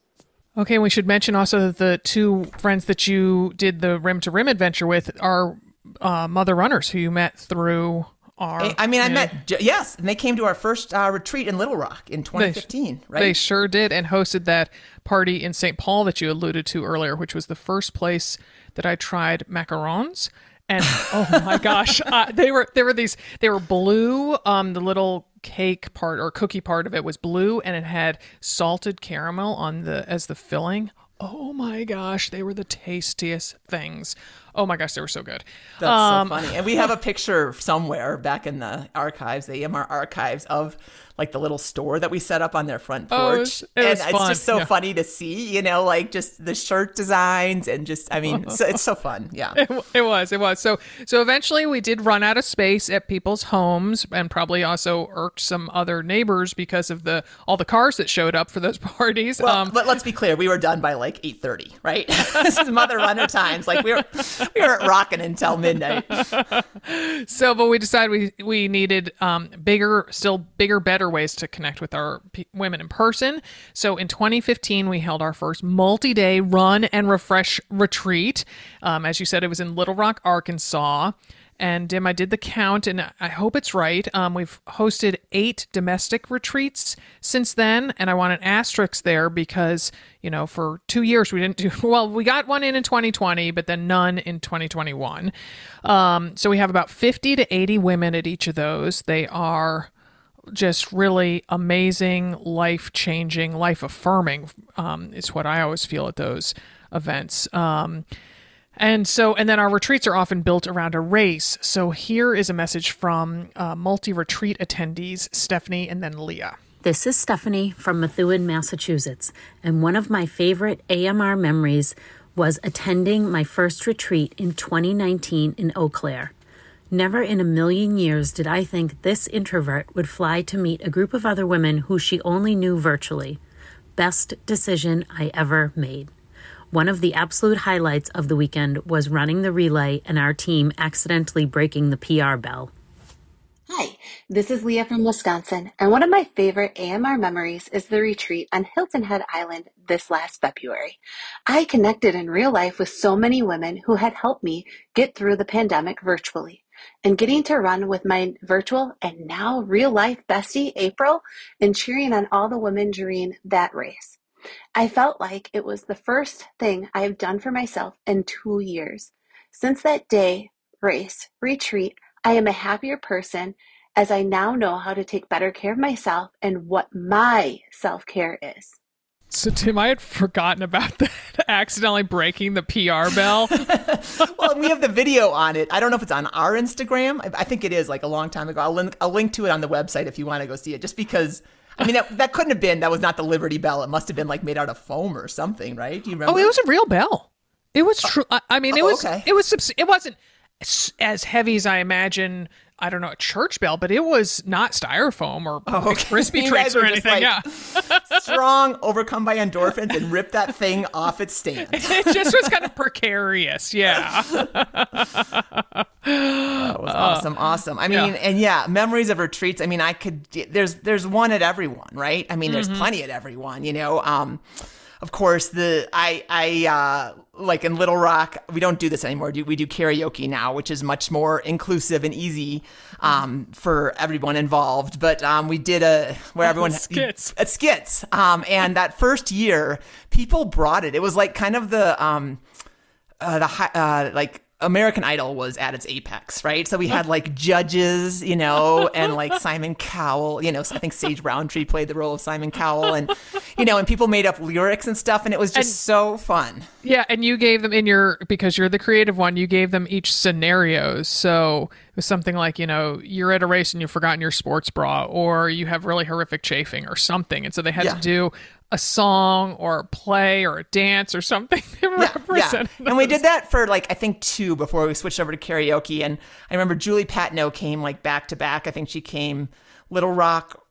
Okay, we should mention also that the two friends that you did the rim to rim adventure with are uh, mother runners who you met through our. I- mean, I met, yes, and they came to our first uh, retreat in Little Rock in 2015, right? They sure did, and hosted that party in St. Paul that you alluded to earlier, which was the first place that I tried macarons. And oh my gosh, uh, they were they were these they were blue. Um, the little cake part or cookie part of it was blue, and it had salted caramel on the as the filling. Oh my gosh, they were the tastiest things. Oh my gosh, they were so good. That's Um, so funny. And we have a picture somewhere back in the archives, the AMR archives of like the little store that we set up on their front Oh, it porch. was- it and was it's fun, just so yeah. funny to see, you know, like just the shirt designs and just, I mean, so, it's so fun. Yeah. It, it was it was so so eventually we did run out of space at people's homes and probably also irked some other neighbors because of the all the cars that showed up for those parties Well, um but let's be clear, we were done by like 8:30, right? this is mother runner times. Like we were we weren't rocking until midnight. so but we decided we we needed um bigger still bigger better ways to connect with our p- women in person so in 2015 we held our first multi-day run and refresh retreat um, as you said it was in little rock arkansas and Dim, I did the count, and I hope it's right. Um, we've hosted eight domestic retreats since then, and I want an asterisk there because you know for two years we didn't do well. We got one in in 2020, but then none in 2021. Um, so we have about 50 to 80 women at each of those. They are just really amazing, life changing, life affirming. Um, is what I always feel at those events. Um, and so, and then our retreats are often built around a race. So here is a message from uh, multi retreat attendees, Stephanie and then Leah. This is Stephanie from Methuen, Massachusetts, and one of my favorite AMR memories was attending my first retreat in 2019 in Eau Claire. Never in a million years did I think this introvert would fly to meet a group of other women who she only knew virtually. Best decision I ever made. One of the absolute highlights of the weekend was running the relay and our team accidentally breaking the PR bell. Hi, this is Leah from Wisconsin, and one of my favorite AMR memories is the retreat on Hilton Head Island this last February. I connected in real life with so many women who had helped me get through the pandemic virtually. And getting to run with my virtual and now real life bestie, April, and cheering on all the women during that race. I felt like it was the first thing I have done for myself in two years. Since that day, race, retreat, I am a happier person as I now know how to take better care of myself and what my self care is. So Dim, I had forgotten about that accidentally breaking the PR bell. well, we have the video on it. I don't know if it's on our Instagram. I- I think it is, like a long time ago. I'll link, I'll link to it on the website if you want to go see it. Just because, I mean, that, that couldn't have been. That was not the Liberty Bell. It must have been like made out of foam or something, right? Do you remember? Oh, it was a real bell. It was oh. true. I, I mean, it oh, was. okay. It was. It wasn't as heavy as I imagine. I don't know a church bell, but it was not styrofoam or Oh, okay. crispy treats or anything. like- yeah, Strong, overcome by endorphins, and rip that thing off its stand. it just was kind of precarious. Yeah. That was awesome, awesome. I mean, Uh, yeah. and yeah, memories of retreats. I mean, I could. There's there's one at everyone, right? I mean, there's Mm-hmm. plenty at everyone. You know, um, of course, the I I uh, like in Little Rock, we don't do this anymore. We do karaoke now, which is much more inclusive and easy um, for everyone involved. But um, we did a where everyone Skits. at skits, um, and that first year, people brought it. It was like kind of the um, uh, the uh, like American Idol was at its apex, right? So we had like judges, you know, and like Simon Cowell, you know, I think Sage Rountree played the role of Simon Cowell, and you know, and people made up lyrics and stuff, and it was just And- so fun. Yeah, and you gave them in your because you're the creative one. You gave them each scenarios. So it was something like you know you're at a race and you've forgotten your sports bra, or you have really horrific chafing or something, and so they had Yeah. to do a song or a play or a dance or something Yeah, yeah. And we did that for like I think two before we switched over to karaoke. And I remember Julie Patno came like back to back. I think she came Little Rock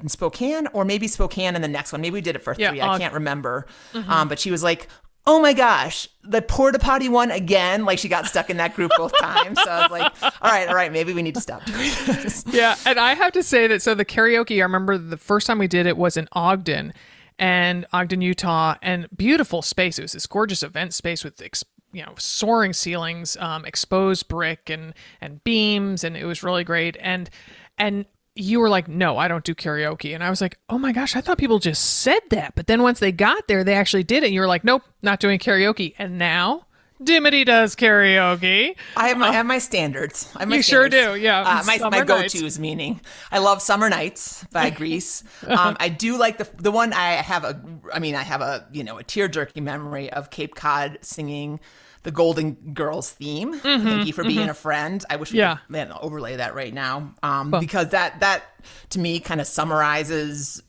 in Spokane, or maybe Spokane in the next one. Maybe we did it for Yeah, three. I can't remember. Um, but she was like. Oh my gosh, the porta potty one again. Like she got stuck in that group both times. So I was like, all right, all right, maybe we need to stop doing this. yeah, and I have to say that so the karaoke, I remember the first time we did it was in Ogden and Ogden, Utah, and beautiful space. It was this gorgeous event space with ex- you know soaring ceilings, um, exposed brick and and beams, and it was really great. And and you were like, no, I don't do karaoke, and I was like, oh my gosh, I thought people just said that, but then once they got there, they actually did it. You were like, nope, not doing karaoke, and now. Dimity does karaoke. I have my, I have my standards. Have my You sure do, yeah. Uh, my my go tos meaning I love Summer Nights by Grease. um, I do like the the one I have a. I mean, I have a you know a tear jerking memory of Cape Cod singing the Golden Girls theme. Thank you for being a friend. I wish we Mm-hmm, Yeah. could man, overlay that right now um, because that that to me kind of summarizes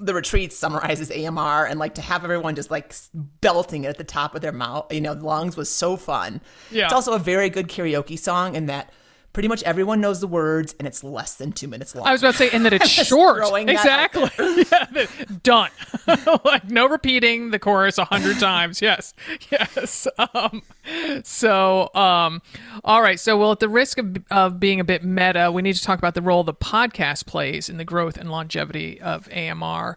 the retreat summarizes AMR and like to have everyone just like belting it at the top of their mouth, you know, lungs was so fun. Yeah. It's also a very good karaoke song in that pretty much everyone knows the words and it's less than two minutes long. I was about to say, and that it's short. throwing that out Exactly. yeah, done. like no repeating the chorus a hundred times. Yes, yes. Um, so, um, all right. So, well, at the risk of, of being a bit meta, we need to talk about the role the podcast plays in the growth and longevity of AMR.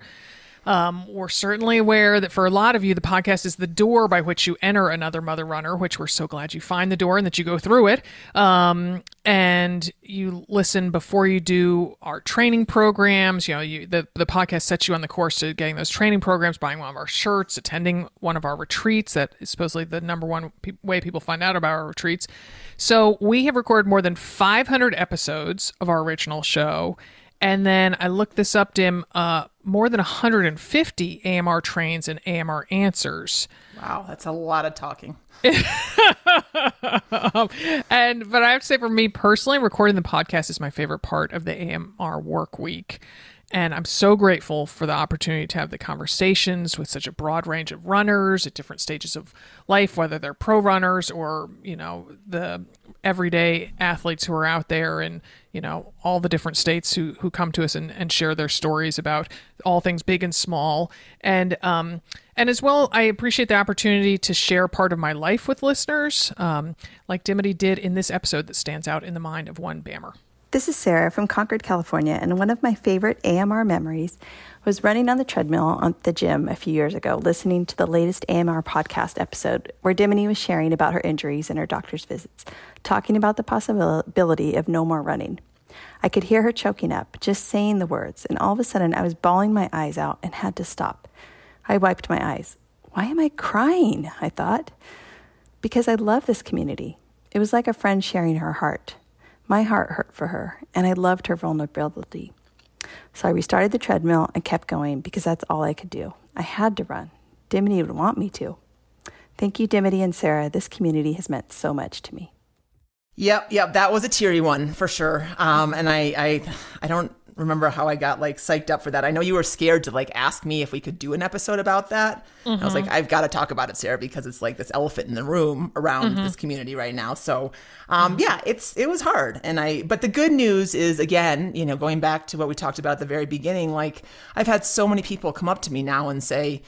Um, we're certainly aware that for a lot of you, the podcast is the door by which you enter another mother runner, which we're so glad you find the door and that you go through it. Um, and you listen before you do our training programs. You know, you, the, the podcast sets you on the course to getting those training programs, buying one of our shirts, attending one of our retreats. That is supposedly the number one pe- way people find out about our retreats. So we have recorded more than 500 episodes of our original show. And then I looked this up, Dim. Uh, more than 150 AMR trains and AMR answers. wow, that's a lot of talking. Um, and but I have to say, for me personally, recording the podcast is my favorite part of the AMR work week. And I'm so grateful for the opportunity to have the conversations with such a broad range of runners at different stages of life, whether they're pro runners or, you know, the everyday athletes who are out there and, you know, all the different states who, who come to us and, and share their stories about all things big and small. And, um, and as well, I appreciate the opportunity to share part of my life with listeners, um, like Dimity did in this episode that stands out in the mind of one Bammer. This is Sarah from Concord, California, and one of my favorite AMR memories was running on the treadmill at the gym a few years ago, listening to the latest AMR podcast episode where Dimity was sharing about her injuries and her doctor's visits, talking about the possibility of no more running. I could hear her choking up, just saying the words, and all of a sudden I was bawling my eyes out and had to stop. I wiped my eyes. Why am I crying? I thought. Because I love this community. It was like a friend sharing her heart. My heart hurt for her, and I loved her vulnerability. So I restarted the treadmill and kept going because that's all I could do. I had to run. Dimity would want me to. Thank you, Dimity and Sarah. This community has meant so much to me. Yep, yep, that was a teary one for sure. Um, and I, I, I don't remember how I got like psyched up for that. I know you were scared to like ask me if we could do an episode about that. Mm-hmm. I was like, mm-hmm. I've got to talk about it, Sarah, because it's like this elephant in the room around mm-hmm. this community right now. So, um, mm-hmm. yeah, it's it was hard, and I. But the good news is, again, you know, going back to what we talked about at the very beginning, like I've had so many people come up to me now and say,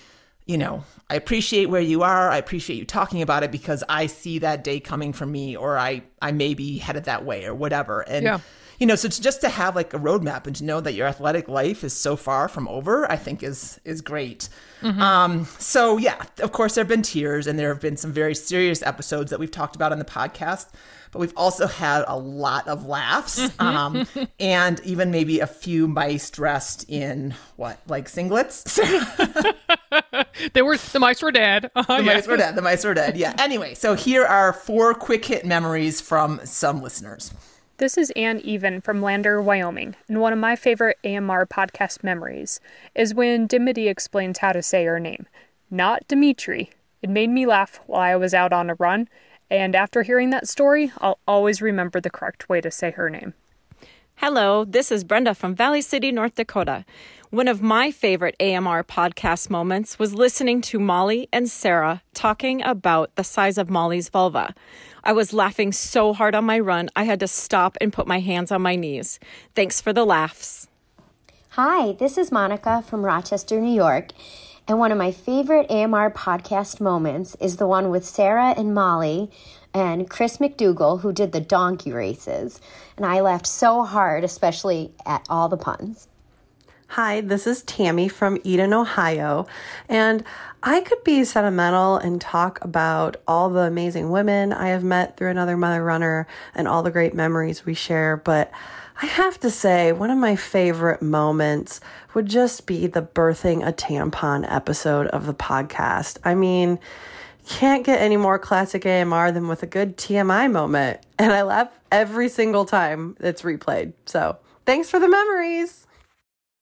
you know, I appreciate where you are. I appreciate you talking about it because I see that day coming for me, or I I may be headed that way, or whatever, and. Yeah you know, so to just to have like a roadmap and to know that your athletic life is so far from over, I think is is great. Mm-hmm. Um, so yeah, of course there have been tears and there have been some very serious episodes that we've talked about on the podcast, but we've also had a lot of laughs um, and even maybe a few mice dressed in what like singlets. they were the mice were dead. Uh, the yeah. mice were dead. The mice were dead. Yeah. Anyway, so here are four quick hit memories from some listeners. This is Ann Even from Lander, Wyoming, and one of my favorite AMR podcast memories is when Dimity explains how to say her name, not Dimitri. It made me laugh while I was out on a run, and after hearing that story, I'll always remember the correct way to say her name. Hello, this is Brenda from Valley City, North Dakota. One of my favorite AMR podcast moments was listening to Molly and Sarah talking about the size of Molly's vulva. I was laughing so hard on my run, I had to stop and put my hands on my knees. Thanks for the laughs. Hi, this is Monica from Rochester, New York. And one of my favorite AMR podcast moments is the one with Sarah and Molly and Chris McDougall, who did the donkey races. And I laughed so hard, especially at all the puns. Hi, this is Tammy from Eden, Ohio. And I could be sentimental and talk about all the amazing women I have met through another mother runner and all the great memories we share, but I have to say, one of my favorite moments would just be the birthing a tampon episode of the podcast. I mean, can't get any more classic AMR than with a good TMI moment. And I laugh every single time it's replayed. So thanks for the memories.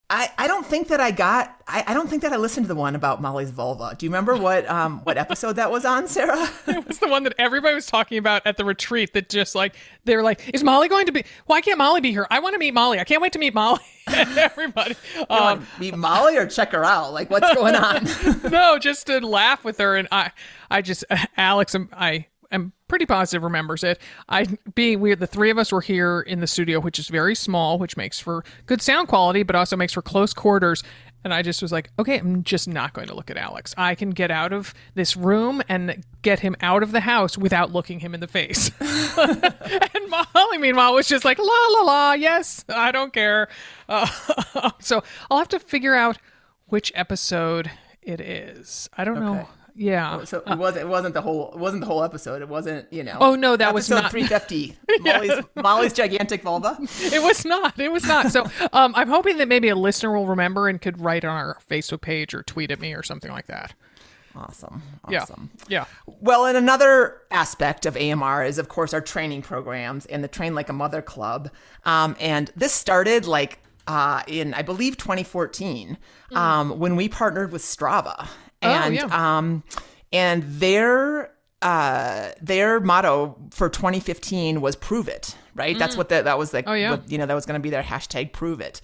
I, I don't think that I got I, I don't think that I listened to the one about Molly's vulva. Do you remember what um what episode that was on, Sarah? it was the one that everybody was talking about at the retreat that just like they're like, Is Molly going to be why can't Molly be here? I want to meet Molly. I can't wait to meet Molly. everybody. Um, meet Molly or check her out? Like what's going on? no, just to laugh with her and I I just Alex I am pretty positive remembers it. I being weird, the three of us were here in the studio, which is very small, which makes for good sound quality, but also makes for close quarters. And I just was like, okay, I'm just not going to look at Alex. I can get out of this room and get him out of the house without looking him in the face. and Molly, meanwhile, was just like, la la la, yes, I don't care. Uh, so I'll have to figure out which episode it is. I don't okay. know. Yeah. So it wasn't. It wasn't the whole. It wasn't the whole episode. It wasn't. You know. Oh no, that was not three fifty. Molly's yeah. Molly's gigantic vulva. It was not. It was not. So um, I'm hoping that maybe a listener will remember and could write on our Facebook page or tweet at me or something like that. Awesome. Awesome. Yeah. yeah. Well, and another aspect of AMR is, of course, our training programs and the Train Like a Mother Club. Um, and this started like uh, in, I believe, 2014 mm. um, when we partnered with Strava. Oh, and oh, yeah. um, and their uh, their motto for 2015 was "Prove it." Right. Mm. That's what the, that was like. Oh yeah. What, you know, that was going to be their hashtag "Prove it,"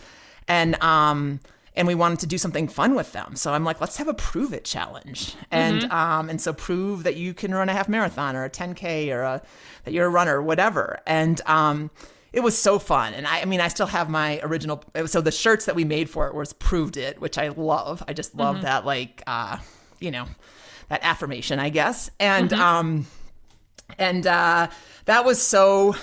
and um, and we wanted to do something fun with them. So I'm like, let's have a prove it challenge, and mm-hmm. um, and so prove that you can run a half marathon or a 10k or a that you're a runner, whatever, and um it was so fun. And I, I mean, I still have my original. So the shirts that we made for it was proved it, which I love. I just love mm-hmm. that, like, uh, you know, that affirmation, I guess. And, mm-hmm. um, and, uh, that was so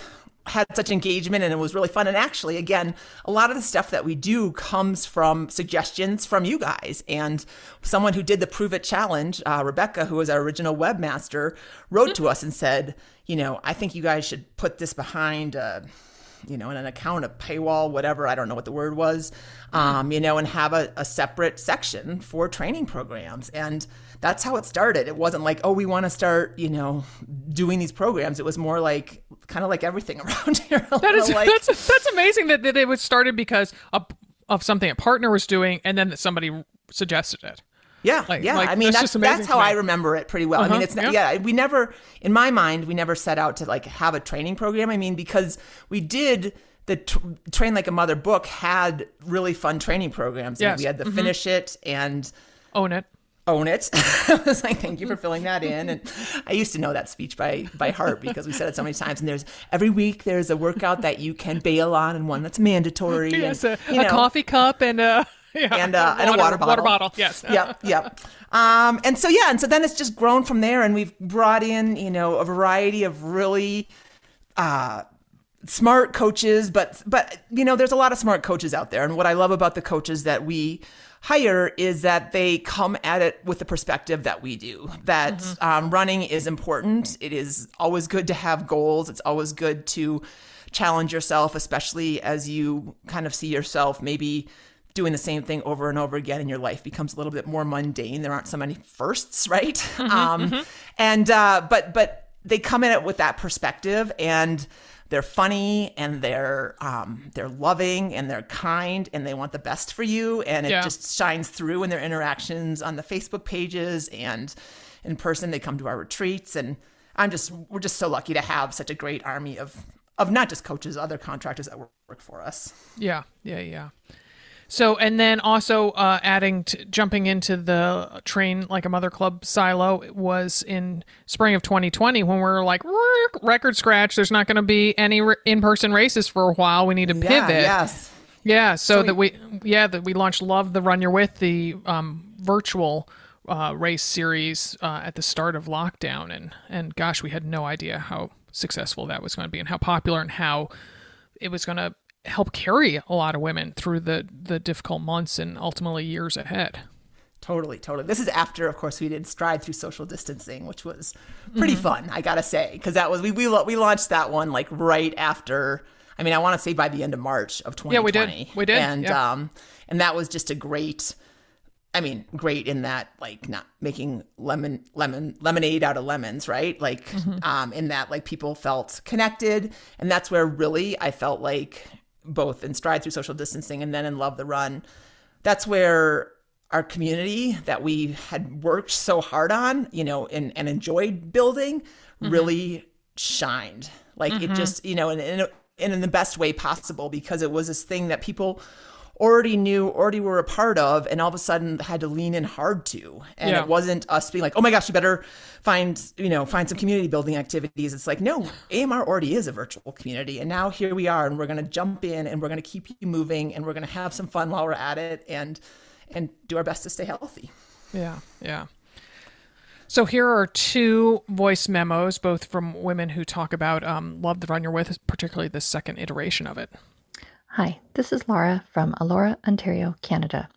had such engagement and it was really fun. And actually, again, a lot of the stuff that we do comes from suggestions from you guys. And someone who did the Prove It Challenge, uh, Rebecca, who was our original webmaster, wrote to us and said, you know, I think you guys should put this behind. Uh, you know, in an account, a paywall, whatever, I don't know what the word was, um, you know, and have a, a separate section for training programs. And that's how it started. It wasn't like, oh, we want to start, you know, doing these programs. It was more like kind of like everything around here. That is like, that's that's amazing that, that it was started because of, of something a partner was doing, and then that somebody suggested it. Yeah, Like- yeah. like, I mean, that's that's that's how. I remember it pretty well. I Uh-huh, mean, it's not, yeah. yeah. We never, in my mind, we never set out to like have a training program. I mean, because we did the tr train like a mother book had really fun training programs. I mean, we had the Mhm. finish it and own it. Own it. I was like, thank you for filling that in. And I used to know that speech by by heart because we said it so many times. And there's every week there's a workout that you can bail on and one that's mandatory. Yes, and, a, a coffee cup and a yeah, and, uh, and a water bottle. Water bottle. Yes. yep. Yep. Um, and so yeah, and so then it's just grown from there, and we've brought in you know a variety of really uh, smart coaches, but but you know there's a lot of smart coaches out there, and what I love about the coaches that we hire is that they come at it with the perspective that we do that um, running is important it is always good to have goals it's always good to challenge yourself especially as you kind of see yourself maybe doing the same thing over and over again in your life becomes a little bit more mundane there aren't so many firsts right um, mhm. and uh, but but they come in it with that perspective and they're funny and they're um, they're loving and they're kind and they want the best for you and it Yeah. just shines through in their interactions on the Facebook pages and in person they come to our retreats and I'm just we're just so lucky to have such a great army of of not just coaches other contractors that work for us. Yeah, yeah, yeah. So, and then also uh, adding, to, jumping into the train like a mother club silo was in spring of 2020 when we were like record scratch. There's not going to be any re- in-person races for a while. We need to pivot. Yeah, yes. Yeah, so, So that we, yeah, that we launched Love the Run You're With, the um, virtual uh, race series uh, at the start of lockdown, and and gosh, we had no idea how successful that was going to be, and how popular, and how it was going to help carry a lot of women through the the difficult months and ultimately years ahead. Totally, totally. This is after, of course, we did stride through social distancing, which was pretty Mhm. fun, I gotta say, because that was we we we launched that one like right after. I mean, I want to say by the end of March of 2020. Yeah, we did. We did, and yeah. um, and that was just a great. I mean, great in that like not making lemon lemon lemonade out of lemons, right? Like, Mhm. um, in that like people felt connected, and that's where really I felt like both in stride through social distancing and then in love the run that's where our community that we had worked so hard on, you know, and, and enjoyed building Mhm. really shined. Like it Mhm. just, you know, and, and in the best way possible because it was this thing that people already knew, already were a part of, and all of a sudden had to lean in hard to. And Yeah. it wasn't us being like, oh my gosh, you better find, you know, find some community building activities. It's like, no, AMR already is a virtual community. And now here we are, and we're going to jump in and we're going to keep you moving and we're going to have some fun while we're at it and, and do our best to stay healthy. Yeah, yeah. So here are two voice memos, both from women who talk about um, love the run you're with, particularly the second iteration of it. Hi, this is Laura from Elora, Ontario, Canada.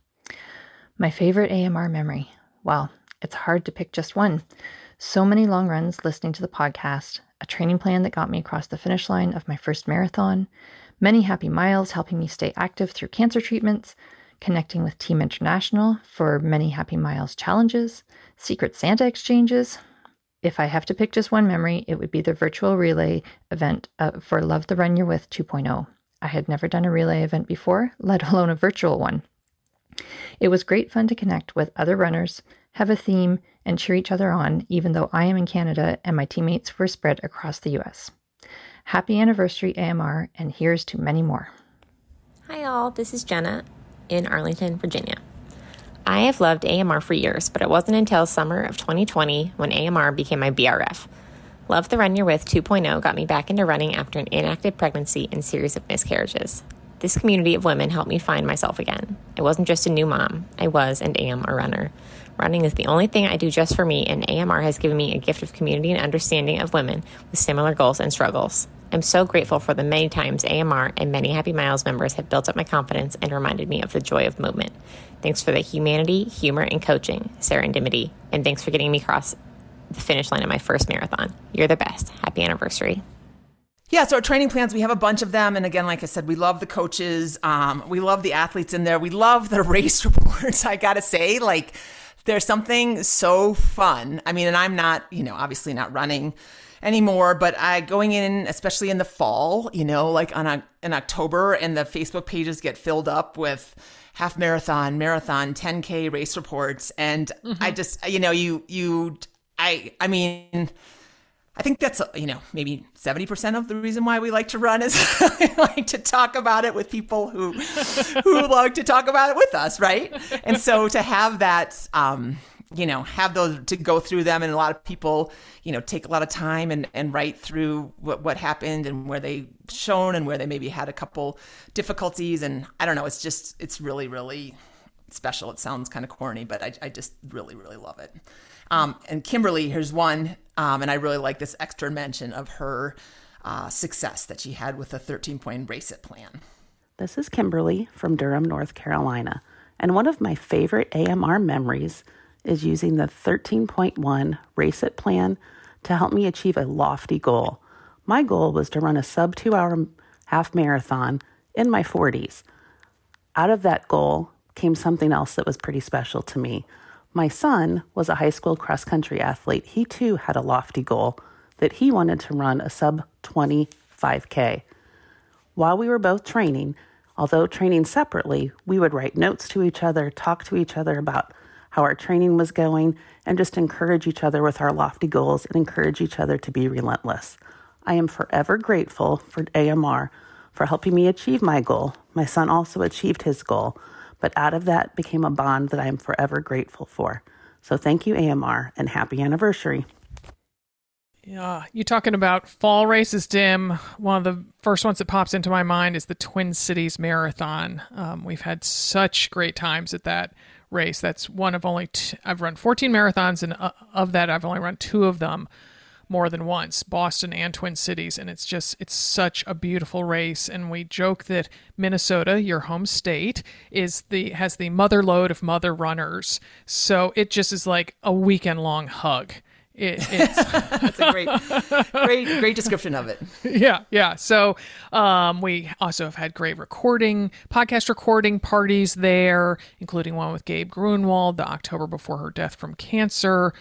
My favorite AMR memory. Well, it's hard to pick just one. So many long runs listening to the podcast, a training plan that got me across the finish line of my first marathon, many happy miles helping me stay active through cancer treatments, connecting with Team International for many happy miles challenges, secret Santa exchanges. If I have to pick just one memory, it would be the virtual relay event uh, for Love the Run You're With 2.0. I had never done a relay event before, let alone a virtual one. It was great fun to connect with other runners, have a theme, and cheer each other on, even though I am in Canada and my teammates were spread across the US. Happy anniversary, AMR, and here's to many more. Hi, all. This is Jenna in Arlington, Virginia. I have loved AMR for years, but it wasn't until summer of 2020 when AMR became my BRF. Love the Run You're With 2.0 got me back into running after an inactive pregnancy and series of miscarriages. This community of women helped me find myself again. I wasn't just a new mom, I was and am a runner. Running is the only thing I do just for me, and AMR has given me a gift of community and understanding of women with similar goals and struggles. I'm so grateful for the many times AMR and many Happy Miles members have built up my confidence and reminded me of the joy of movement. Thanks for the humanity, humor, and coaching, Dimity. And thanks for getting me across the finish line of my first marathon. You're the best. Happy anniversary. Yeah, so our training plans, we have a bunch of them. And again, like I said, we love the coaches. Um, we love the athletes in there. We love the race reports, I got to say. Like, there's something so fun. I mean, and I'm not, you know, obviously not running anymore, but I going in, especially in the fall, you know, like on a, in October, and the Facebook pages get filled up with half marathon, marathon, 10k race reports, and mm-hmm. I just, you know, you you, I, I mean. I think that's you know maybe seventy percent of the reason why we like to run is like to talk about it with people who who like to talk about it with us, right? And so to have that, um, you know, have those to go through them, and a lot of people, you know, take a lot of time and and write through what what happened and where they shown and where they maybe had a couple difficulties, and I don't know, it's just it's really really special. It sounds kind of corny, but I I just really really love it. Um, and Kimberly, here's one, um, and I really like this extra mention of her uh, success that she had with the 13 point race it plan. This is Kimberly from Durham, North Carolina, and one of my favorite AMR memories is using the 13.1 race it plan to help me achieve a lofty goal. My goal was to run a sub two hour half marathon in my 40s. Out of that goal came something else that was pretty special to me. My son was a high school cross country athlete. He too had a lofty goal that he wanted to run a sub 25K. While we were both training, although training separately, we would write notes to each other, talk to each other about how our training was going, and just encourage each other with our lofty goals and encourage each other to be relentless. I am forever grateful for AMR for helping me achieve my goal. My son also achieved his goal. But out of that became a bond that I am forever grateful for. So thank you, AMR, and happy anniversary. Yeah, you talking about fall races, Dim? One of the first ones that pops into my mind is the Twin Cities Marathon. Um, we've had such great times at that race. That's one of only I've run 14 marathons, and uh, of that, I've only run two of them more than once, Boston and Twin Cities, and it's just it's such a beautiful race. And we joke that Minnesota, your home state, is the has the mother load of mother runners. So it just is like a weekend long hug. It, it's that's a great, great, great description of it. Yeah, yeah. So um, we also have had great recording, podcast recording parties there, including one with Gabe Grunewald the October before her death from cancer.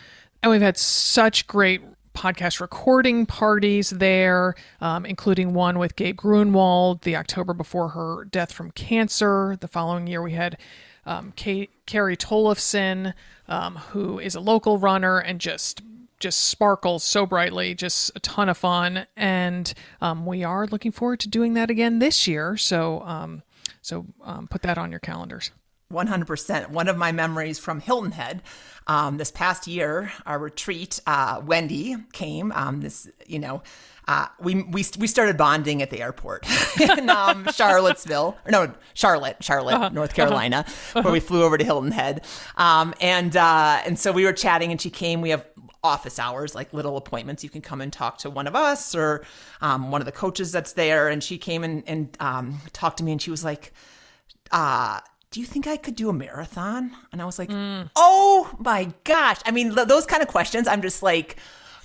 And we've had such great podcast recording parties there, um, including one with Gabe Grunewald the October before her death from cancer. The following year, we had um, Carrie Tollefson, um, who is a local runner and just just sparkles so brightly, just a ton of fun. And um, we are looking forward to doing that again this year. So, um, so um, put that on your calendars. 100%. One of my memories from Hilton Head um, this past year, our retreat, uh, Wendy came. Um, this, you know, uh, we, we, we started bonding at the airport in um, Charlottesville, or no, Charlotte, Charlotte, uh-huh. North uh-huh. Carolina, uh-huh. where we flew over to Hilton Head. Um, and, uh, and so we were chatting and she came. We have office hours, like little appointments. You can come and talk to one of us or um, one of the coaches that's there. And she came and, and um, talked to me and she was like, uh, do you think I could do a marathon? And I was like, mm. oh my gosh. I mean, those kind of questions, I'm just like,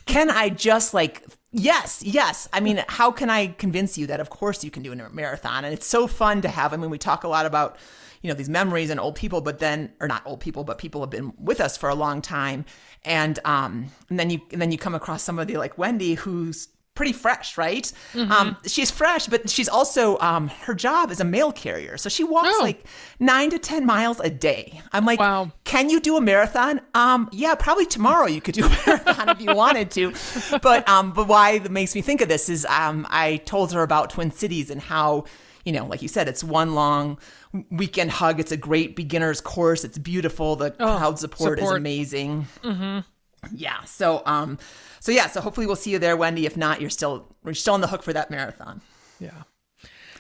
can I just like, yes, yes. I mean, how can I convince you that of course you can do a marathon? And it's so fun to have. I mean, we talk a lot about, you know, these memories and old people, but then, or not old people, but people have been with us for a long time. And, um, and then you, and then you come across somebody like Wendy who's pretty fresh, right? Mm-hmm. Um, she's fresh, but she's also um, her job is a mail carrier, so she walks oh. like nine to ten miles a day. I'm like, wow. can you do a marathon? Um, yeah, probably tomorrow you could do a marathon if you wanted to. But um, but why that makes me think of this is um, I told her about Twin Cities and how you know, like you said, it's one long weekend hug. It's a great beginner's course. It's beautiful. The oh, crowd support, support, is amazing. Mm-hmm. Yeah. So um so yeah, so hopefully we'll see you there, Wendy. If not, you're still you're still on the hook for that marathon. Yeah.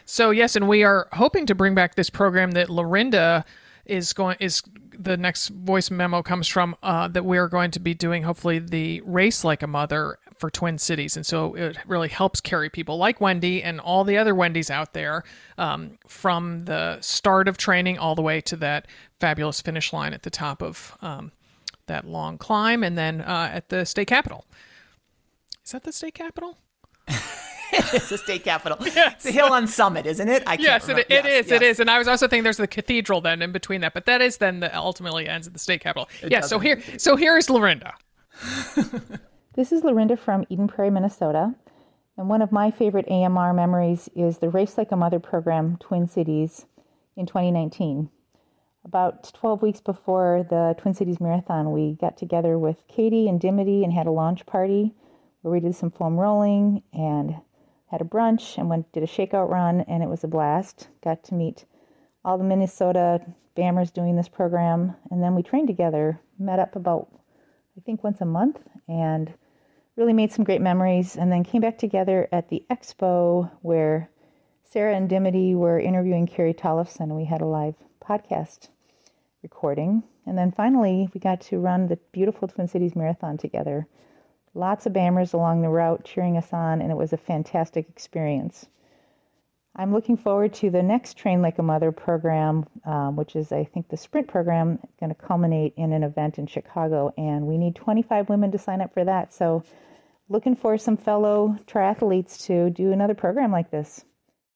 So yes, and we are hoping to bring back this program that Lorinda is going is the next voice memo comes from uh, that we are going to be doing hopefully the race like a mother for Twin Cities, and so it really helps carry people like Wendy and all the other Wendy's out there um, from the start of training all the way to that fabulous finish line at the top of um, that long climb, and then uh, at the state capitol. Is that the state capitol? it's the state capitol. Yes. It's a hill on Summit, isn't it? I yes, remember. it, it yes, is. yes. It is. And I was also thinking there's the cathedral then in between that, but that is then the ultimately ends at the state capitol. It yeah. So here, so here is Lorinda. This is Lorinda from Eden Prairie, Minnesota. And one of my favorite AMR memories is the Race Like a Mother program, Twin Cities, in 2019. About 12 weeks before the Twin Cities Marathon, we got together with Katie and Dimity and had a launch party where we did some foam rolling and had a brunch and went did a shakeout run, and it was a blast. Got to meet all the Minnesota Bammers doing this program, and then we trained together, met up about I think once a month, and really made some great memories. And then came back together at the expo where Sarah and Dimity were interviewing Carrie Tollefson, and we had a live podcast recording. And then finally, we got to run the beautiful Twin Cities Marathon together. Lots of Bammers along the route cheering us on, and it was a fantastic experience. I'm looking forward to the next Train Like a Mother program, um, which is, I think, the sprint program, going to culminate in an event in Chicago. And we need 25 women to sign up for that. So, looking for some fellow triathletes to do another program like this.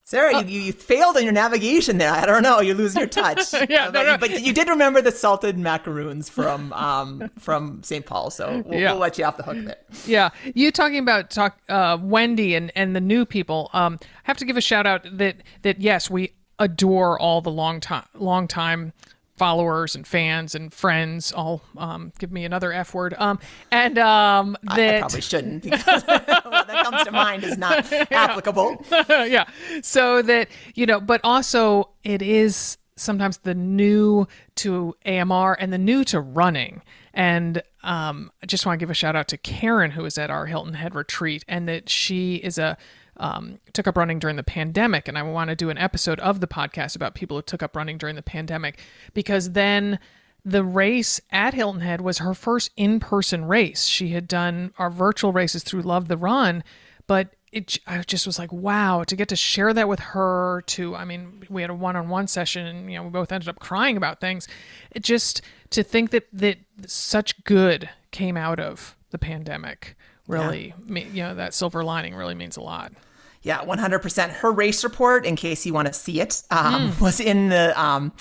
Sarah, you, you failed in your navigation there. I don't know. You're losing your touch. Yeah, Uh, no, but, no. but you did remember the salted macaroons from um, from St. Paul, so we'll, Yeah. we'll let you off the hook there. Yeah, you talking about talk uh, Wendy and and the new people. Um, I have to give a shout out that that yes, we adore all the long time long time followers and fans and friends. All um, give me another f word. Um, and um, I- that I, probably shouldn't because what that comes to mind is not applicable. yeah. So that, you know, but also it is sometimes the new to AMR and the new to running. And um, I just want to give a shout out to Karen, who was at our Hilton Head retreat, and that she is a um, took up running during the pandemic. And I want to do an episode of the podcast about people who took up running during the pandemic because then the race at Hilton Head was her first in person race. She had done our virtual races through Love the Run, but it I just was like, wow, to get to share that with her. To I mean, we had a one on one session, and you know, we both ended up crying about things. It just to think that that such good came out of the pandemic. Really, me you know, that silver lining really means a lot. Yeah, 100%. Her race report, in case you want to see it, um, Mm. was in the um,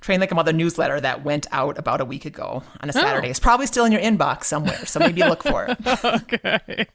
Train Like a Mother newsletter that went out about a week ago on a Oh. Saturday. It's probably still in your inbox somewhere, so maybe look for it. okay.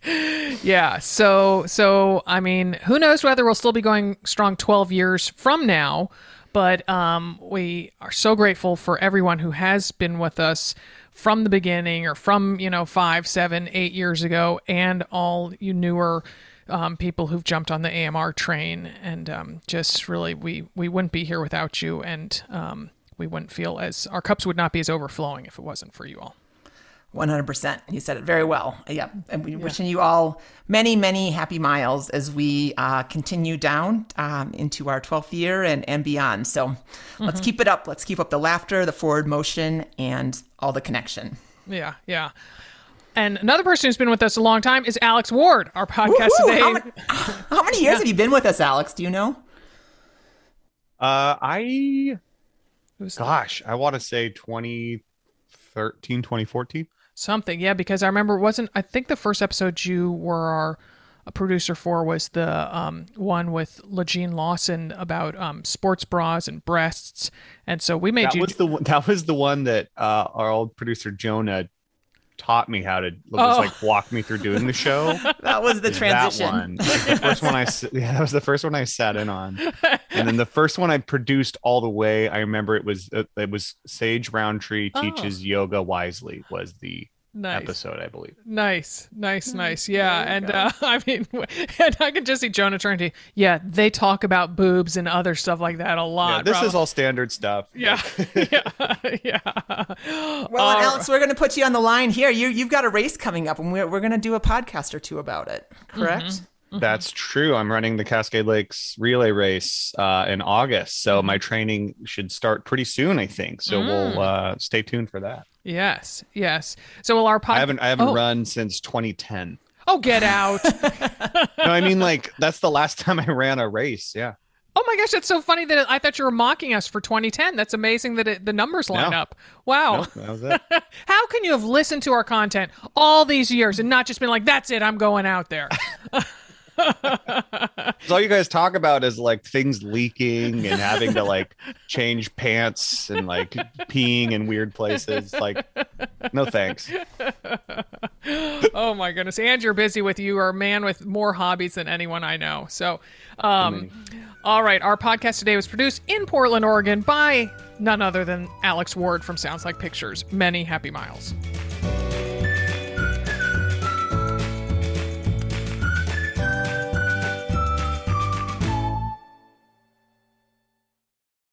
Yeah. So so I mean, who knows whether we'll still be going strong 12 years from now, but um, we are so grateful for everyone who has been with us from the beginning or from you know five, seven, eight years ago, and all you newer. Um, people who've jumped on the AMR train and um, just really we we wouldn't be here without you and um, we wouldn't feel as our cups would not be as overflowing if it wasn't for you all. 100%. You said it very well. Yep. And we're wishing you all many, many happy miles as we uh, continue down um, into our 12th year and, and beyond. So let's Mhm. keep it up. Let's keep up the laughter, the forward motion, and all the connection. Yeah, yeah. And another person who's been with us a long time is Alex Ward, our podcast Woohoo! today. How, many, how many years have you been with us, Alex? Do you know? Uh, I, gosh, I want to say 2013, 2014. Something, yeah, because I remember it wasn't I think the first episode you were our a producer for was the um, one with Legine Lawson about um, sports bras and breasts, and so we made that you. was the one- that was the one that uh, our old producer Jonah taught me how to Oh. just like walk me through doing the show. That was the transition. That one. Like, the first one I yeah, that was the first one I sat in on, and then the first one I produced all the way. I remember it was it was Sage Rountree Oh. teaches yoga wisely was the Nice. episode I believe. Nice, nice, nice. Yeah, and uh, I mean, and I can just see Jonah turning to, yeah, they talk about boobs and other stuff like that a lot. Yeah, this bro. is all standard stuff. Yeah, yeah, yeah. Well, and Uh, Alex, we're going to put you on the line here. You, you've got a race coming up, and we're, we're going to do a podcast or two about it, correct? Mm-hmm. That's true. I'm running the Cascade Lakes relay race uh, in August, so Mm-hmm. my training should start pretty soon. I think so. Mm. We'll uh, stay tuned for that. Yes, yes. So will our podcast? I haven't I haven't oh. run since 2010. Oh, get out. no, I mean like that's the last time I ran a race. Yeah. Oh my gosh, that's so funny that I thought you were mocking us for 2010. That's amazing that it, the numbers line No. up. Wow. Nope, that. How can you have listened to our content all these years and not just been like, that's it, I'm going out there? 'Cause all you guys talk about is like things leaking and having to like change pants and like peeing in weird places. Like, no thanks. oh my goodness. And you're busy with you are a man with more hobbies than anyone I know. So, um, all right. Our podcast today was produced in Portland, Oregon by none other than Alex Ward from Sounds Like Pictures. Many happy miles.